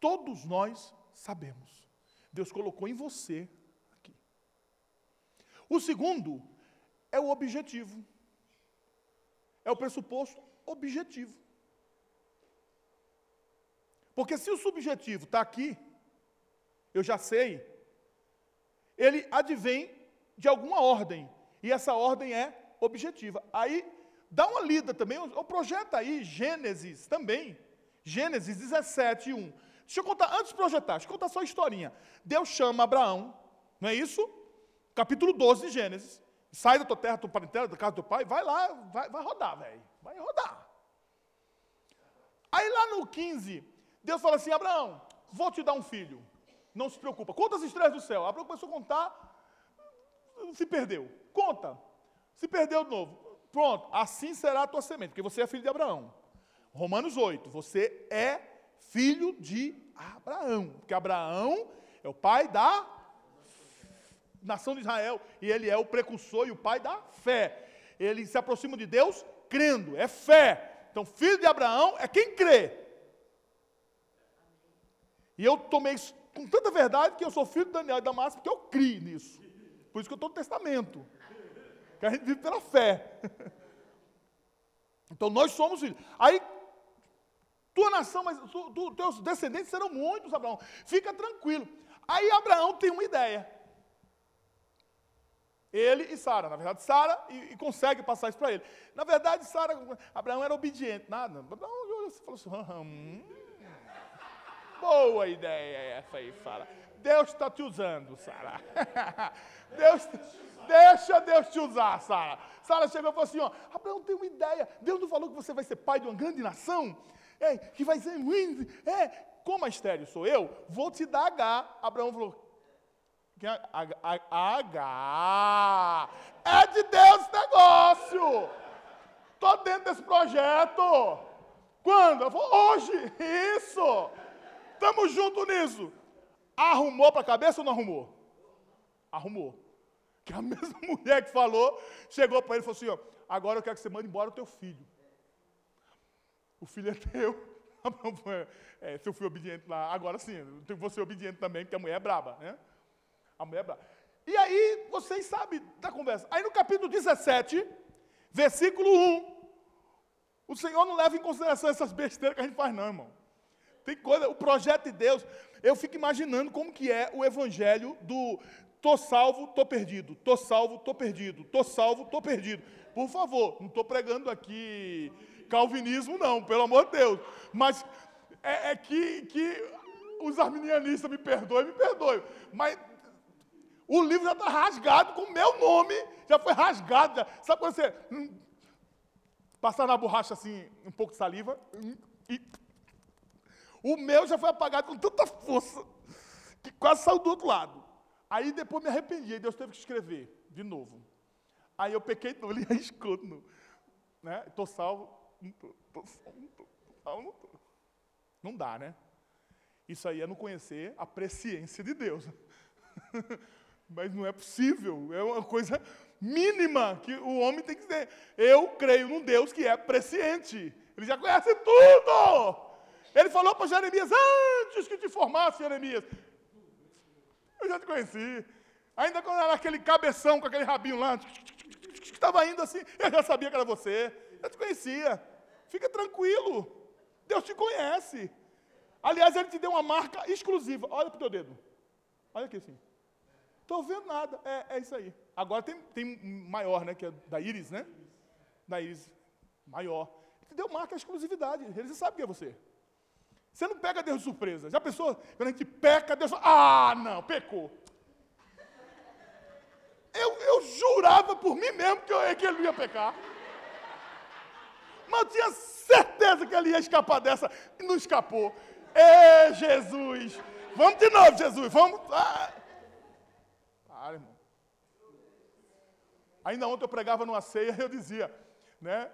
todos nós sabemos. Deus colocou em você. O segundo é o objetivo. É o pressuposto objetivo. Porque se o subjetivo está aqui, eu já sei, ele advém de alguma ordem. E essa ordem é objetiva. Aí, dá uma lida também, o projeto aí, Gênesis também. Gênesis 17, 1. Deixa eu contar, antes de projetar, deixa eu contar só a historinha. Deus chama Abraão, não é isso? Capítulo 12 de Gênesis. Sai da tua terra, tua parentela, da casa do pai, vai lá, vai, vai rodar, velho. Vai rodar. Aí lá no 15, Deus fala assim: Abraão, vou te dar um filho. Não se preocupa. Conta as estrelas do céu. Abraão começou a contar, se perdeu. Conta. Se perdeu de novo. Pronto, assim será a tua semente, porque você é filho de Abraão. Romanos 8, você é filho de Abraão, porque Abraão é o pai da nação de Israel, e ele é o precursor e o pai da fé. Ele se aproxima de Deus crendo, é fé. Então, filho de Abraão é quem crê. E eu tomei isso com tanta verdade que eu sou filho de Daniel e Damasco porque eu criei nisso. Por isso que eu estou no testamento. Que a gente vive pela fé. Então nós somos filhos. Aí, tua nação, mas tu, tu, teus descendentes serão muitos, Abraão. Fica tranquilo. Aí Abraão tem uma ideia. Ele e Sara. Na verdade, Sara e, e, consegue passar isso para ele. Na verdade, Sara, Abraão era obediente. Nada. Abraão falou assim: hum, boa ideia essa aí, Sara. Deus está te usando, Sara. Deus, deixa Deus te usar, Sara. Sara chegou e falou assim: ó, Abraão tem uma ideia. Deus não falou que você vai ser pai de uma grande nação? É, que vai ser muito. É, como a estéreo sou eu, vou te dar H. Abraão falou: H. É de Deus esse negócio. Estou dentro desse projeto. Quando? Eu vou hoje. Isso. Estamos juntos nisso. Arrumou para a cabeça ou não arrumou? Arrumou. Que a mesma mulher que falou, chegou para ele e falou assim: ó, agora eu quero que você mande embora o teu filho. O filho é teu. É, se eu fui obediente lá, agora sim, eu vou ser obediente também, porque a mulher é braba, né? A mulher brava. E aí, vocês sabem da conversa. Aí no capítulo 17, versículo 1, o Senhor não leva em consideração essas besteiras que a gente faz, não, irmão. Tem coisa, o projeto de Deus, eu fico imaginando como que é o evangelho do tô salvo, tô perdido, tô salvo, tô perdido, tô salvo, tô perdido. Por favor, não estou pregando aqui calvinismo, não, pelo amor de Deus. Mas é, é que, que os arminianistas me perdoem, me perdoem. Mas o livro já está rasgado com o meu nome, já foi rasgado. Já. Sabe quando você hum, passar na borracha assim, um pouco de saliva, hum, e o meu já foi apagado com tanta força que quase saiu do outro lado. Aí depois me arrependi, aí Deus teve que escrever de novo. Aí eu pequei no ele arriscou. No, né? Estou salvo, não salvo, não estou, salvo, não estou. Não dá, né? Isso aí é não conhecer a presciência de Deus. Mas não é possível, é uma coisa mínima que o homem tem que dizer. Eu creio num Deus que é presciente. Ele já conhece tudo. Ele falou para Jeremias antes que te formasse, Jeremias. Eu já te conheci. Ainda quando era aquele cabeção com aquele rabinho lá, que estava indo assim, eu já sabia que era você. Eu te conhecia. Fica tranquilo. Deus te conhece. Aliás, ele te deu uma marca exclusiva. Olha para o teu dedo. Olha aqui assim. Estou vendo nada. É, é isso aí. Agora tem, tem maior, né? Que é da Iris, né? Da Iris. Maior. Ele deu marca exclusividade. Ele sabe que é você. Você não pega Deus de surpresa. Já pensou? Quando a gente peca, Deus fala, ah, não, pecou. Eu, eu jurava por mim mesmo que, eu, que ele ia pecar. Mas eu tinha certeza que ele ia escapar dessa. E não escapou. Ê, Jesus! Vamos de novo, Jesus. Vamos. Ah. Para, irmão. Ainda ontem eu pregava numa ceia e eu dizia, né?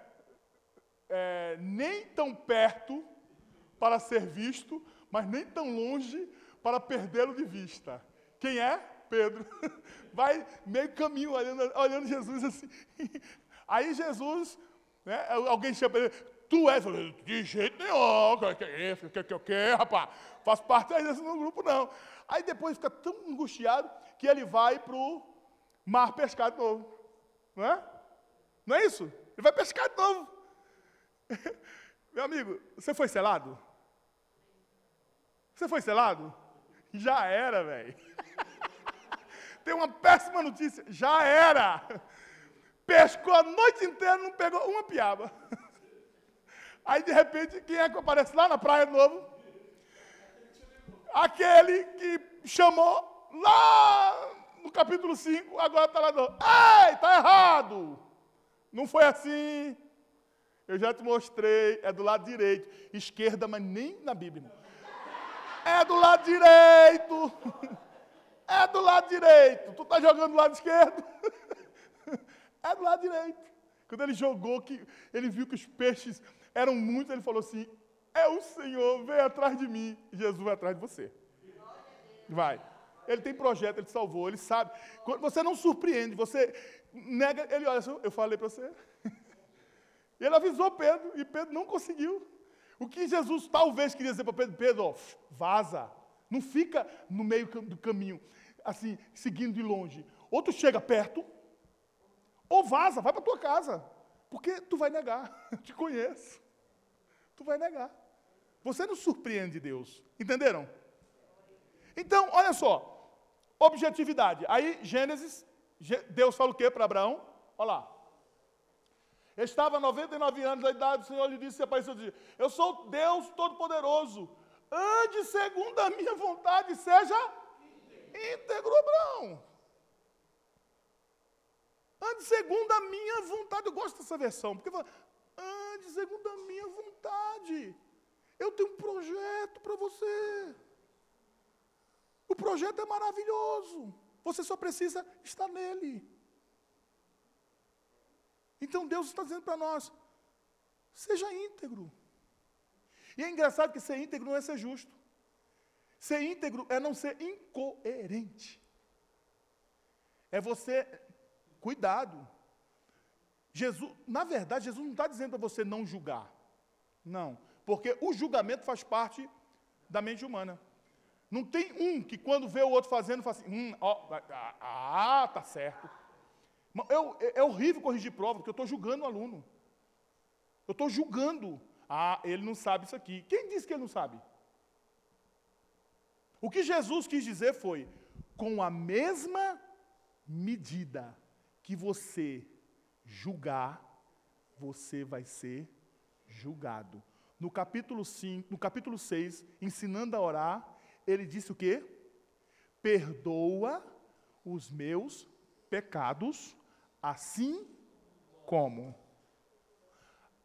É, nem tão perto para ser visto, mas nem tão longe para perdê-lo de vista. Quem é? Pedro. Vai meio caminho olhando, olhando Jesus assim. Aí Jesus, né, alguém chama ele, Tu és. De jeito nenhum. O que é isso? O que, que, que, que, rapaz? Faço parte aí desse grupo, não. Aí depois fica tão angustiado que ele vai para o mar pescar de novo. Não é? Não é isso? Ele vai pescar de novo. Meu amigo, você foi selado? Você foi selado? Já era, velho. Tem uma péssima notícia. Já era. Pescou a noite inteira, não pegou uma piaba. Aí, de repente, quem é que aparece lá na praia de novo? Aquele que chamou lá no capítulo 5, agora está lá no. Ei, está errado! Não foi assim. Eu já te mostrei, é do lado direito. Esquerda, mas nem na Bíblia. É do lado direito. É do lado direito. Tu está jogando do lado esquerdo? É do lado direito. Quando ele jogou, que ele viu que os peixes eram muitos, ele falou assim: É o Senhor, vem atrás de mim. Jesus vai atrás de você. Vai. Ele tem projeto, ele te salvou, ele sabe. Você não surpreende, você nega. Ele olha, eu falei para você. Ele avisou Pedro e Pedro não conseguiu. O que Jesus talvez queria dizer para Pedro: Pedro, ó, vaza. Não fica no meio do caminho, assim, seguindo de longe. Ou tu chega perto, ou vaza, vai para tua casa. Porque tu vai negar. Eu te conheço. Tu vai negar. Você não surpreende Deus. Entenderam? Então, olha só. Objetividade. Aí, Gênesis, Deus fala o que para Abraão? Olha lá. Estava 99 anos da idade, o Senhor lhe disse, apareceu disse, eu sou Deus Todo-Poderoso. Ande segundo a minha vontade, seja íntegro, Abraão. Ande segundo a minha vontade. Eu gosto dessa versão, porque fala, ande segundo a minha vontade. Eu tenho um projeto para você. O projeto é maravilhoso. Você só precisa estar nele. Então Deus está dizendo para nós: seja íntegro. E é engraçado que ser íntegro não é ser justo. Ser íntegro é não ser incoerente. É você, cuidado. Jesus, na verdade, Jesus não está dizendo para você não julgar. Não. Porque o julgamento faz parte da mente humana. Não tem um que quando vê o outro fazendo, fala assim, hum, ó, ah, tá certo. Eu, é, é horrível corrigir prova, porque eu estou julgando o aluno. Eu estou julgando. Ah, ele não sabe isso aqui. Quem disse que ele não sabe? O que Jesus quis dizer foi: com a mesma medida que você julgar, você vai ser julgado. No capítulo 5, no capítulo 6, ensinando a orar, ele disse o quê? Perdoa os meus pecados, assim como.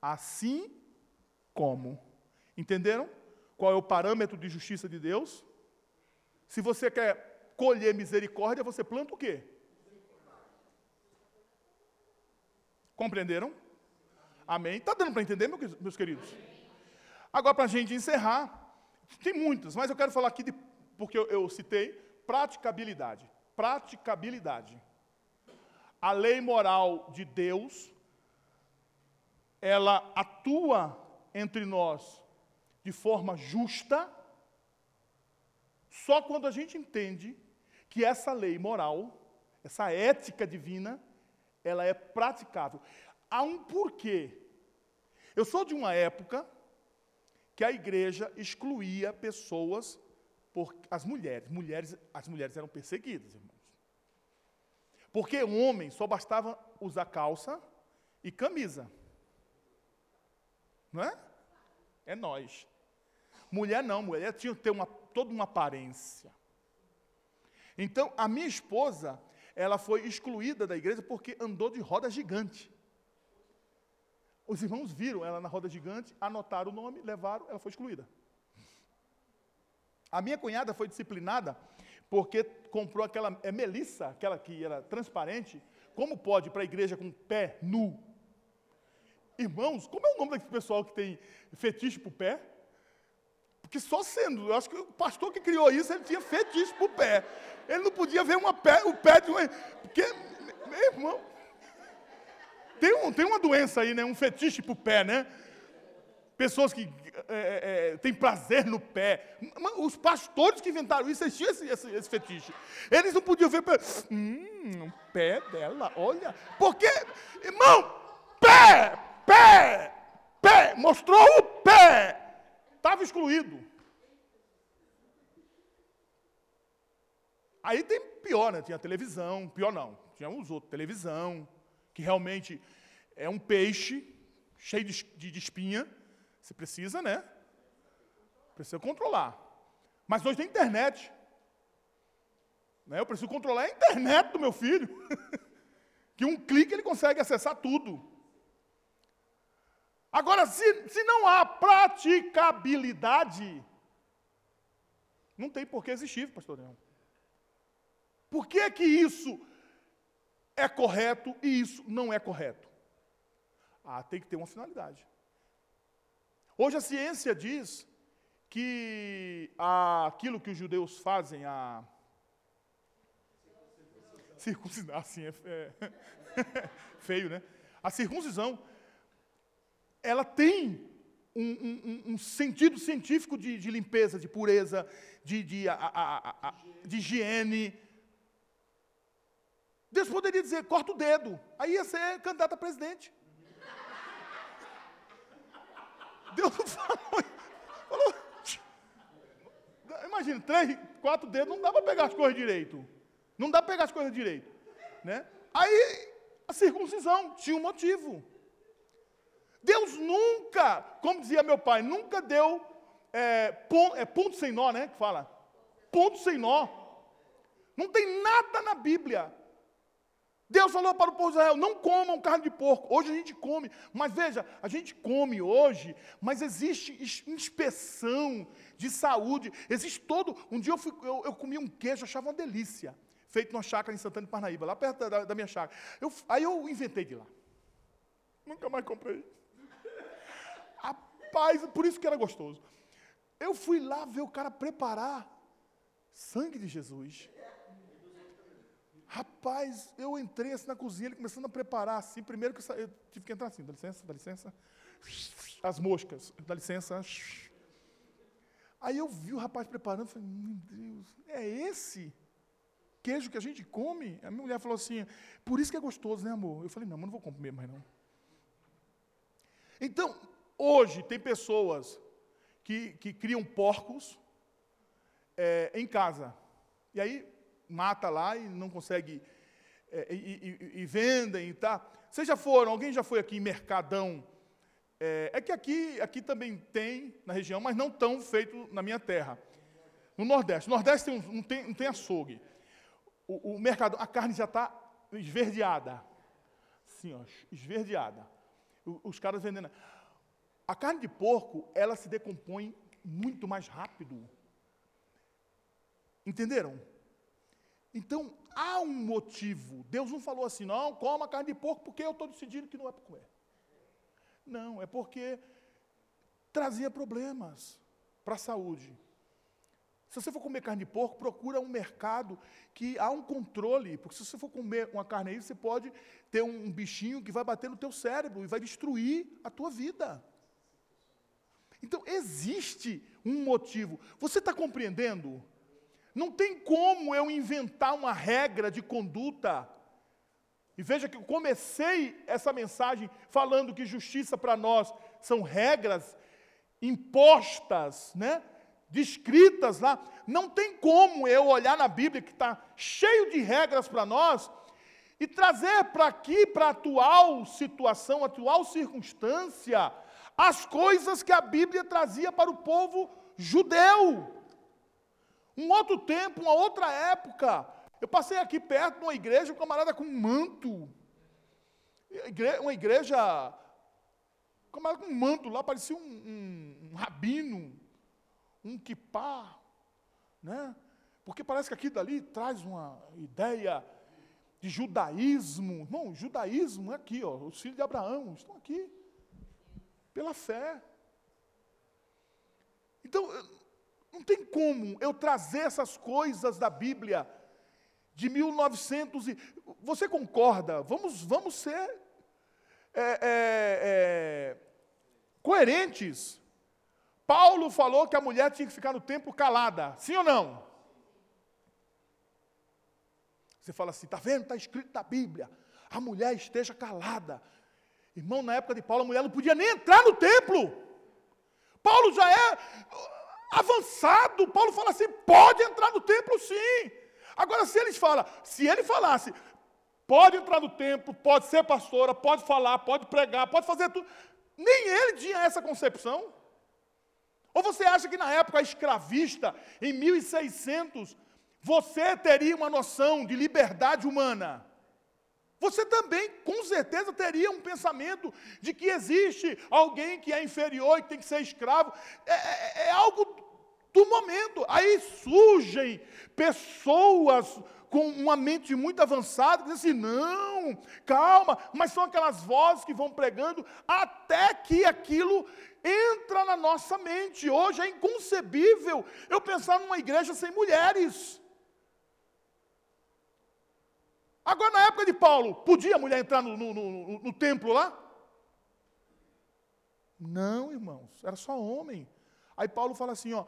Assim como. Entenderam? Qual é o parâmetro de justiça de Deus? Se você quer colher misericórdia, você planta o quê? Compreenderam? Amém? Está dando para entender, meus queridos? Agora, para a gente encerrar, tem muitas, mas eu quero falar aqui, de, porque eu, eu citei, praticabilidade. Praticabilidade. A lei moral de Deus, ela atua entre nós de forma justa, só quando a gente entende que essa lei moral, essa ética divina, ela é praticável. Há um porquê. Eu sou de uma época que a igreja excluía pessoas por as mulheres. mulheres. As mulheres eram perseguidas, irmãos. Porque homem só bastava usar calça e camisa. Não é? É nós. Mulher não, mulher tinha que ter uma, toda uma aparência. Então, a minha esposa, ela foi excluída da igreja porque andou de roda gigante. Os irmãos viram ela na roda gigante, anotaram o nome, levaram, ela foi excluída. A minha cunhada foi disciplinada porque comprou aquela, é Melissa, aquela que era transparente. Como pode para a igreja com pé nu? Irmãos, como é o nome daquele pessoal que tem fetiche para o pé? Porque só sendo, eu acho que o pastor que criou isso, ele tinha fetiche para o pé. Ele não podia ver uma pé, o pé de um. Porque, meu irmão, tem, um, tem uma doença aí, né? Um fetiche para o pé, né? pessoas que é, é, têm prazer no pé. Os pastores que inventaram isso, eles tinham esse, esse, esse fetiche. Eles não podiam ver, hum, o pé dela, olha. Porque, irmão, pé, pé, pé, mostrou o pé, estava excluído. Aí tem pior, né? Tinha televisão, pior não, tinha uns outros, televisão, que realmente é um peixe cheio de, de, espinha, você precisa, né? Precisa controlar. Mas hoje tem internet. Né? Eu preciso controlar a internet do meu filho. que um clique ele consegue acessar tudo. Agora, se, se não há praticabilidade, não tem por que existir, pastor Leão. Por que que isso é correto e isso não é correto? Ah, tem que ter uma finalidade. Hoje a ciência diz que aquilo que os judeus fazem, a circuncisão, assim é, é feio, né? A circuncisão, ela tem um, um, um sentido científico de, de, limpeza, de pureza, de, de, a, a, a, de higiene. Deus poderia dizer, corta o dedo, aí ia ser candidato a presidente. Deus não falou. falou imagina, três, quatro dedos, não dá para pegar as coisas direito. Não dá para pegar as coisas direito. Né? Aí, a circuncisão tinha um motivo. Deus nunca, como dizia meu pai, nunca deu é, é, ponto sem nó, né? Que fala. Ponto sem nó. Não tem nada na Bíblia Deus falou para o povo de Israel: não comam carne de porco. Hoje a gente come, mas veja, a gente come hoje, mas existe inspeção de saúde, existe todo. Um dia eu, fui, eu, eu comi um queijo, achava uma delícia, feito numa chácara em Santana de Parnaíba, lá perto da, da minha chácara. Eu, aí eu inventei de lá. Nunca mais comprei. Rapaz, por isso que era gostoso. Eu fui lá ver o cara preparar sangue de Jesus. Rapaz, eu entrei assim na cozinha, ele começando a preparar assim. Primeiro que eu, eu tive que entrar assim, dá licença, dá licença. As moscas, dá licença. Aí eu vi o rapaz preparando, falei, meu Deus, é esse queijo que a gente come? A minha mulher falou assim, por isso que é gostoso, né, amor? Eu falei, não, mas não vou comer mais não. Então, hoje tem pessoas que, que criam porcos é, em casa. E aí mata lá e não consegue, é, e, e, e, vendem e tá. Vocês já foram, alguém já foi aqui em Mercadão? É, é que aqui, aqui também tem na região, mas não tão feito na minha terra. No Nordeste. No Nordeste tem um, não, tem, não tem açougue. O, o mercado, a carne já está esverdeada. Sim, ó, esverdeada. Os caras vendendo. A carne de porco, ela se decompõe muito mais rápido. Entenderam? Então, há um motivo. Deus não falou assim, não, coma carne de porco porque eu estou decidindo que não é para comer. Não, é porque trazia problemas para a saúde. Se você for comer carne de porco, procura um mercado que há um controle, porque se você for comer uma carne aí, você pode ter um bichinho que vai bater no teu cérebro e vai destruir a tua vida. Então, existe um motivo. Você está compreendendo? Não tem como eu inventar uma regra de conduta. E veja que eu comecei essa mensagem falando que justiça para nós são regras impostas, né? descritas lá. Não tem como eu olhar na Bíblia, que está cheio de regras para nós, e trazer para aqui, para a atual situação, atual circunstância, as coisas que a Bíblia trazia para o povo judeu. Um outro tempo, uma outra época. Eu passei aqui perto de uma igreja, um camarada com um manto. Uma igreja. Um camarada com um manto lá, parecia um, um, um rabino, um kipá, né? Porque parece que aqui dali traz uma ideia de judaísmo. Irmão, judaísmo é aqui, ó, os filhos de Abraão estão aqui, pela fé. Então, não tem como eu trazer essas coisas da Bíblia de 1900 e... Você concorda? Vamos, vamos ser é, é, é, coerentes. Paulo falou que a mulher tinha que ficar no templo calada, sim ou não? Você fala assim, está vendo? Está escrito na Bíblia. A mulher esteja calada. Irmão, na época de Paulo, a mulher não podia nem entrar no templo. Paulo já é avançado. Paulo fala assim: pode entrar no templo sim. Agora, se eles falam, se ele falasse, pode entrar no templo, pode ser pastora, pode falar, pode pregar, pode fazer tudo. Nem ele tinha essa concepção. Ou você acha que na época escravista, em 1600, você teria uma noção de liberdade humana? Você também, com certeza, teria um pensamento de que existe alguém que é inferior e tem que ser escravo. É, é, é algo do momento. Aí surgem pessoas com uma mente muito avançada, que dizem assim, não, calma, mas são aquelas vozes que vão pregando até que aquilo entra na nossa mente. Hoje é inconcebível eu pensar numa igreja sem mulheres. Agora, na época de Paulo, podia a mulher entrar no, no, no, no templo lá? Não, irmãos, era só homem. Aí Paulo fala assim, ó,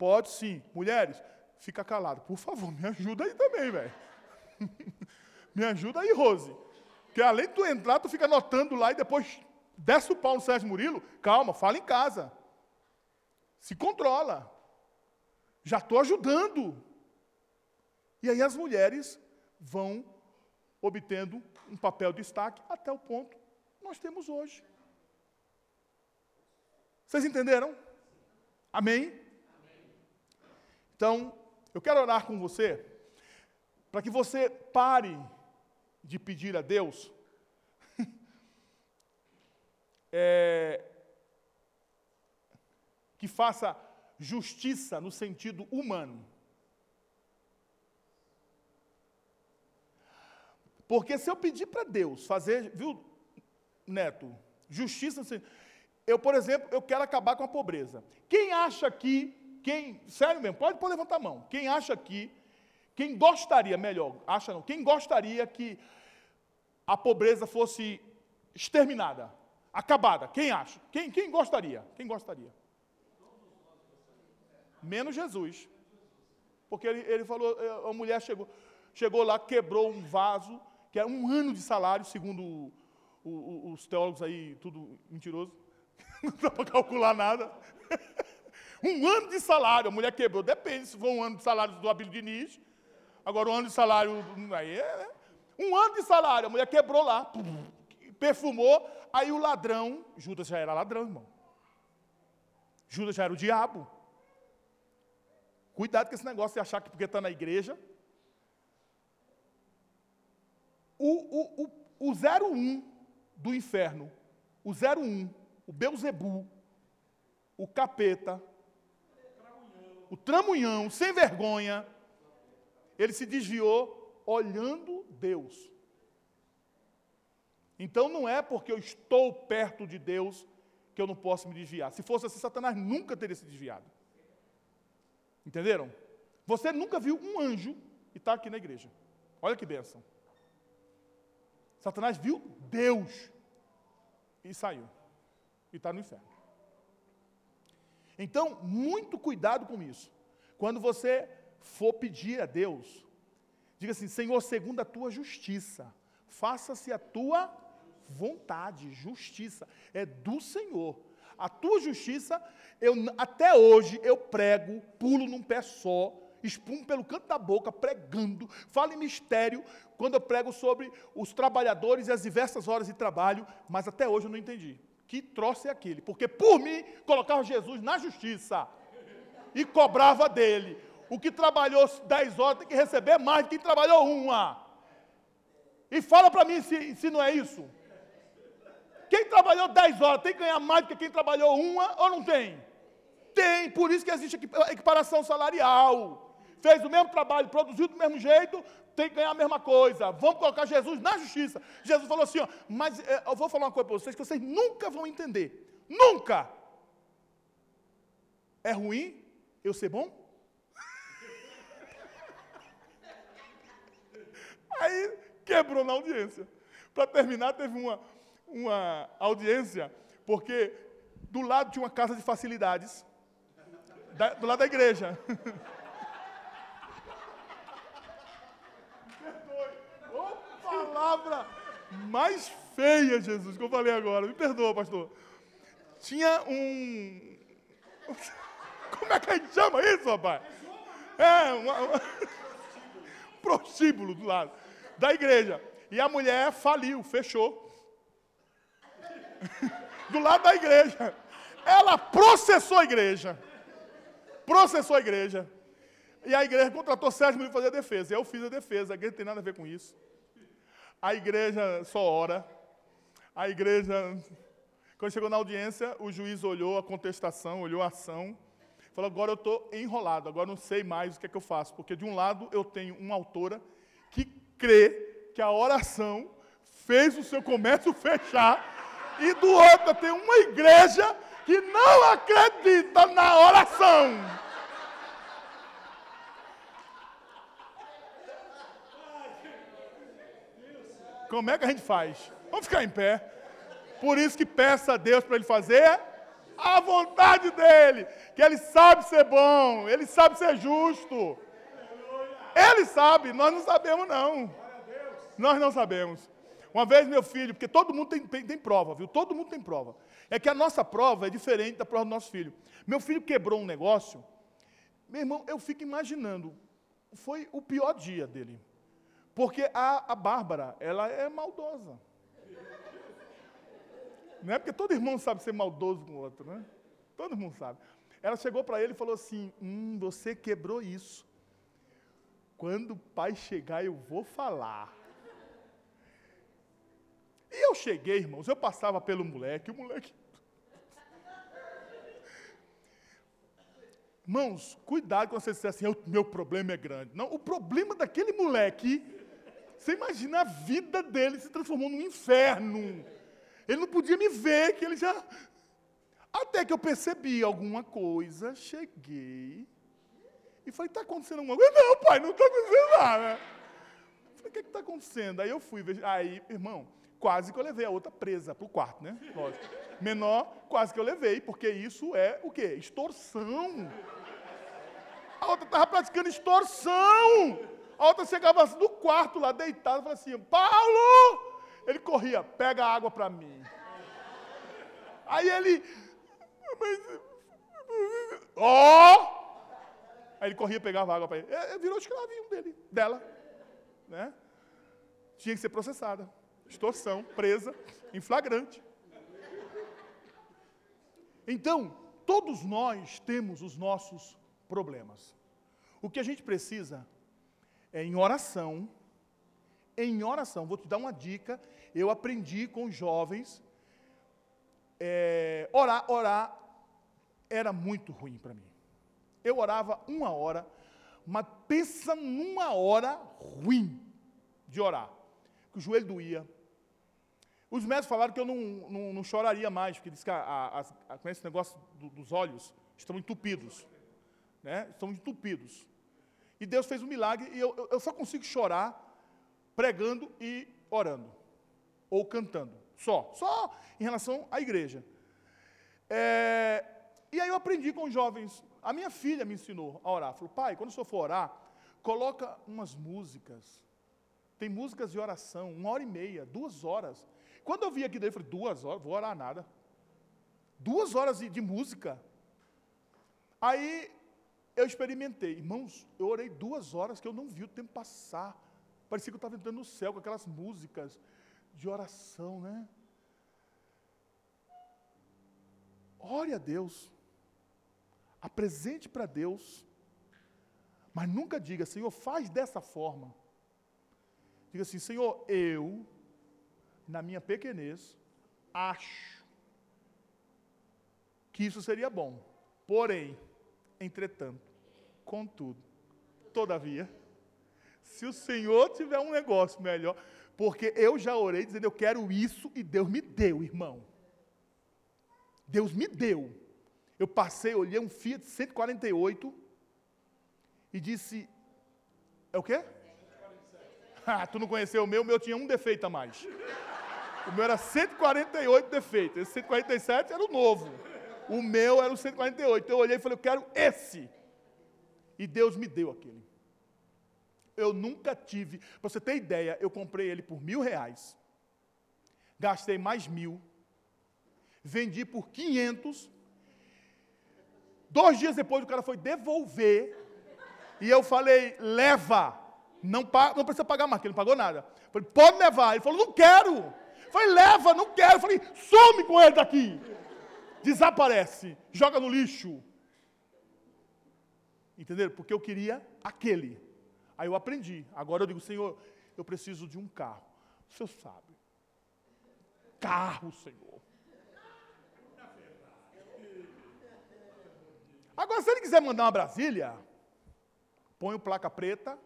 pode sim, mulheres, fica calado. Por favor, me ajuda aí também, velho. me ajuda aí, Rose. Porque além de tu entrar, tu fica anotando lá e depois desce o pau no Sérgio Murilo. Calma, fala em casa. Se controla. Já estou ajudando. E aí as mulheres vão obtendo um papel de destaque até o ponto que nós temos hoje. Vocês entenderam? Amém? Então, eu quero orar com você, para que você pare de pedir a Deus é, que faça justiça no sentido humano. Porque se eu pedir para Deus fazer, viu, Neto, justiça, eu, por exemplo, eu quero acabar com a pobreza. Quem acha aqui quem, sério mesmo, pode, pode levantar a mão. Quem acha que, quem gostaria, melhor, acha não, quem gostaria que a pobreza fosse exterminada, acabada? Quem acha? Quem, quem gostaria? Quem gostaria? Menos Jesus. Porque ele, ele falou, eh, a mulher chegou, chegou lá, quebrou um vaso, que era um ano de salário, segundo o, o, os teólogos aí, tudo mentiroso. Não dá para calcular nada. Um ano de salário, a mulher quebrou. Depende se for um ano de salário do Abílio Diniz. Agora, um ano de salário. Aí é, né? Um ano de salário, a mulher quebrou lá, perfumou. Aí o ladrão, Judas já era ladrão, irmão. Judas já era o diabo. Cuidado com esse negócio de achar que porque está na igreja. O, o, o, o 01 do inferno, o 01, o Beuzebu, o capeta, o tramunhão, sem vergonha, ele se desviou olhando Deus. Então não é porque eu estou perto de Deus que eu não posso me desviar. Se fosse assim, Satanás nunca teria se desviado. Entenderam? Você nunca viu um anjo e está aqui na igreja. Olha que bênção. Satanás viu Deus e saiu. E está no inferno. Então, muito cuidado com isso. Quando você for pedir a Deus, diga assim: Senhor, segundo a tua justiça, faça-se a tua vontade, justiça, é do Senhor. A tua justiça, eu, até hoje eu prego, pulo num pé só, espumo pelo canto da boca, pregando, falo em mistério, quando eu prego sobre os trabalhadores e as diversas horas de trabalho, mas até hoje eu não entendi. Que troço é aquele? Porque por mim colocava Jesus na justiça e cobrava dele. O que trabalhou 10 horas tem que receber mais do que trabalhou uma. E fala para mim se, se não é isso. Quem trabalhou 10 horas tem que ganhar mais do que quem trabalhou uma ou não tem? Tem, por isso que existe equiparação salarial. Fez o mesmo trabalho, produziu do mesmo jeito, tem que ganhar a mesma coisa. Vamos colocar Jesus na justiça. Jesus falou assim: ó, mas é, eu vou falar uma coisa para vocês que vocês nunca vão entender. Nunca! É ruim eu ser bom? Aí quebrou na audiência. Para terminar, teve uma, uma audiência, porque Do lado tinha uma casa de facilidades. Da, do lado da igreja. palavra mais feia, Jesus, que eu falei agora. Me perdoa, pastor. Tinha um. Como é que a gente chama isso, rapaz? É, uma, prostíbulo do lado da igreja. E a mulher faliu, fechou. do lado da igreja. Ela processou a igreja. Processou a igreja. E a igreja contratou Sérgio para fazer a defesa. Eu fiz a defesa. A igreja não tem nada a ver com isso. A igreja só ora. A igreja. Quando chegou na audiência, o juiz olhou a contestação, olhou a ação. Falou: agora eu estou enrolado, agora não sei mais o que é que eu faço. Porque de um lado eu tenho uma autora que crê que a oração fez o seu comércio fechar. E do outro tem uma igreja que não acredita na oração. Como é que a gente faz? Vamos ficar em pé. Por isso que peça a Deus para Ele fazer a vontade dEle. Que Ele sabe ser bom, Ele sabe ser justo. Ele sabe, nós não sabemos não. Nós não sabemos. Uma vez meu filho, porque todo mundo tem, tem, tem, prova, viu? Todo mundo tem prova. É que a nossa prova é diferente da prova do nosso filho. Meu filho quebrou um negócio. Meu irmão, eu fico imaginando. Foi o pior dia dele. Porque a, a Bárbara, ela é maldosa. Não é porque todo irmão sabe ser maldoso com o outro, né? Todo mundo sabe. Ela chegou para ele e falou assim: Hum, você quebrou isso. Quando o pai chegar, eu vou falar. E eu cheguei, irmãos, eu passava pelo moleque, o moleque. Irmãos, cuidado quando você disser assim, meu problema é grande. Não, o problema daquele moleque você imagina a vida dele se transformou num inferno. Ele não podia me ver, que ele já. Até que eu percebi alguma coisa, cheguei e falei: está acontecendo alguma coisa? Não, pai, não está acontecendo nada. Falei: o que está acontecendo? Aí eu fui, aí, irmão, quase que eu levei a outra presa para o quarto, né? Lógico. Menor, quase que eu levei, porque isso é o quê? Extorsão. A outra estava praticando extorsão. A outra chegava no quarto lá, deitada, e falava assim, Paulo! Ele corria, pega água para mim. Aí ele, ó! Oh! Aí ele corria, pegava água para ele. É, virou escravinho dele, dela. Né? Tinha que ser processada. Extorsão, presa, em flagrante. Então, todos nós temos os nossos problemas. O que a gente precisa é em oração. Em oração, vou te dar uma dica. Eu aprendi com os jovens. É, orar, orar era muito ruim para mim. Eu orava uma hora, mas pensa numa hora ruim de orar. Que o joelho doía. Os médicos falaram que eu não, não, não choraria mais, porque diz que a, a, a, esse negócio do, dos olhos estão entupidos. Né? Estão entupidos. E Deus fez um milagre e eu, eu só consigo chorar pregando e orando. Ou cantando. Só. Só em relação à igreja. É, e aí eu aprendi com os jovens. A minha filha me ensinou a orar. Falou, pai, quando o senhor for orar, coloca umas músicas. Tem músicas de oração, uma hora e meia, duas horas. Quando eu vi aqui dele, eu falei, duas horas, vou orar nada. Duas horas de, de música. Aí eu experimentei. Irmãos, eu orei duas horas que eu não vi o tempo passar. Parecia que eu estava entrando no céu com aquelas músicas de oração, né? Ore a Deus. Apresente para Deus. Mas nunca diga, Senhor, faz dessa forma. Diga assim, Senhor, eu, na minha pequenez, acho que isso seria bom. Porém, Entretanto, contudo, todavia, se o Senhor tiver um negócio melhor, porque eu já orei dizendo eu quero isso e Deus me deu, irmão. Deus me deu. Eu passei, olhei um Fiat 148 e disse: É o quê? Ah, tu não conheceu o meu, o meu tinha um defeito a mais. O meu era 148 defeitos, esse 147 era o novo. O meu era o 148. Então eu olhei e falei, eu quero esse. E Deus me deu aquele. Eu nunca tive. Para você ter ideia, eu comprei ele por mil reais. Gastei mais mil. Vendi por 500. Dois dias depois o cara foi devolver. E eu falei, leva. Não, não precisa pagar mais, porque ele não pagou nada. Falei, pode levar. Ele falou, não quero. Falei, leva, não quero. Falei, some com ele daqui. Desaparece. Joga no lixo. Entenderam? Porque eu queria aquele. Aí eu aprendi. Agora eu digo, Senhor, eu preciso de um carro. O Senhor sabe. Carro, Senhor. Agora, se ele quiser mandar uma Brasília, põe o placa preta,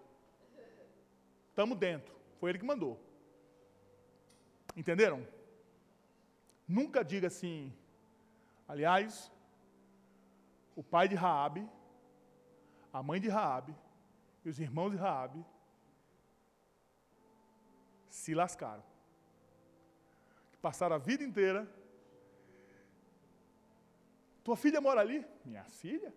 estamos dentro. Foi ele que mandou. Entenderam? Nunca diga assim. Aliás, o pai de Raabe, a mãe de Raabe e os irmãos de Raabe se lascaram. Passaram a vida inteira. Tua filha mora ali? Minha filha?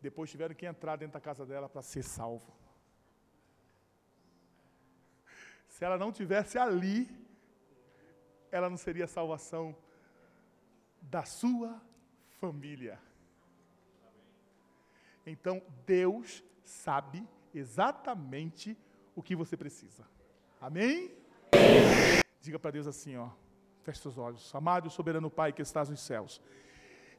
Depois tiveram que entrar dentro da casa dela para ser salvo. Se ela não tivesse ali, ela não seria salvação da sua família. Então, Deus sabe exatamente o que você precisa. Amém? Diga para Deus assim, ó. Feche seus olhos. Amado e soberano Pai que estás nos céus.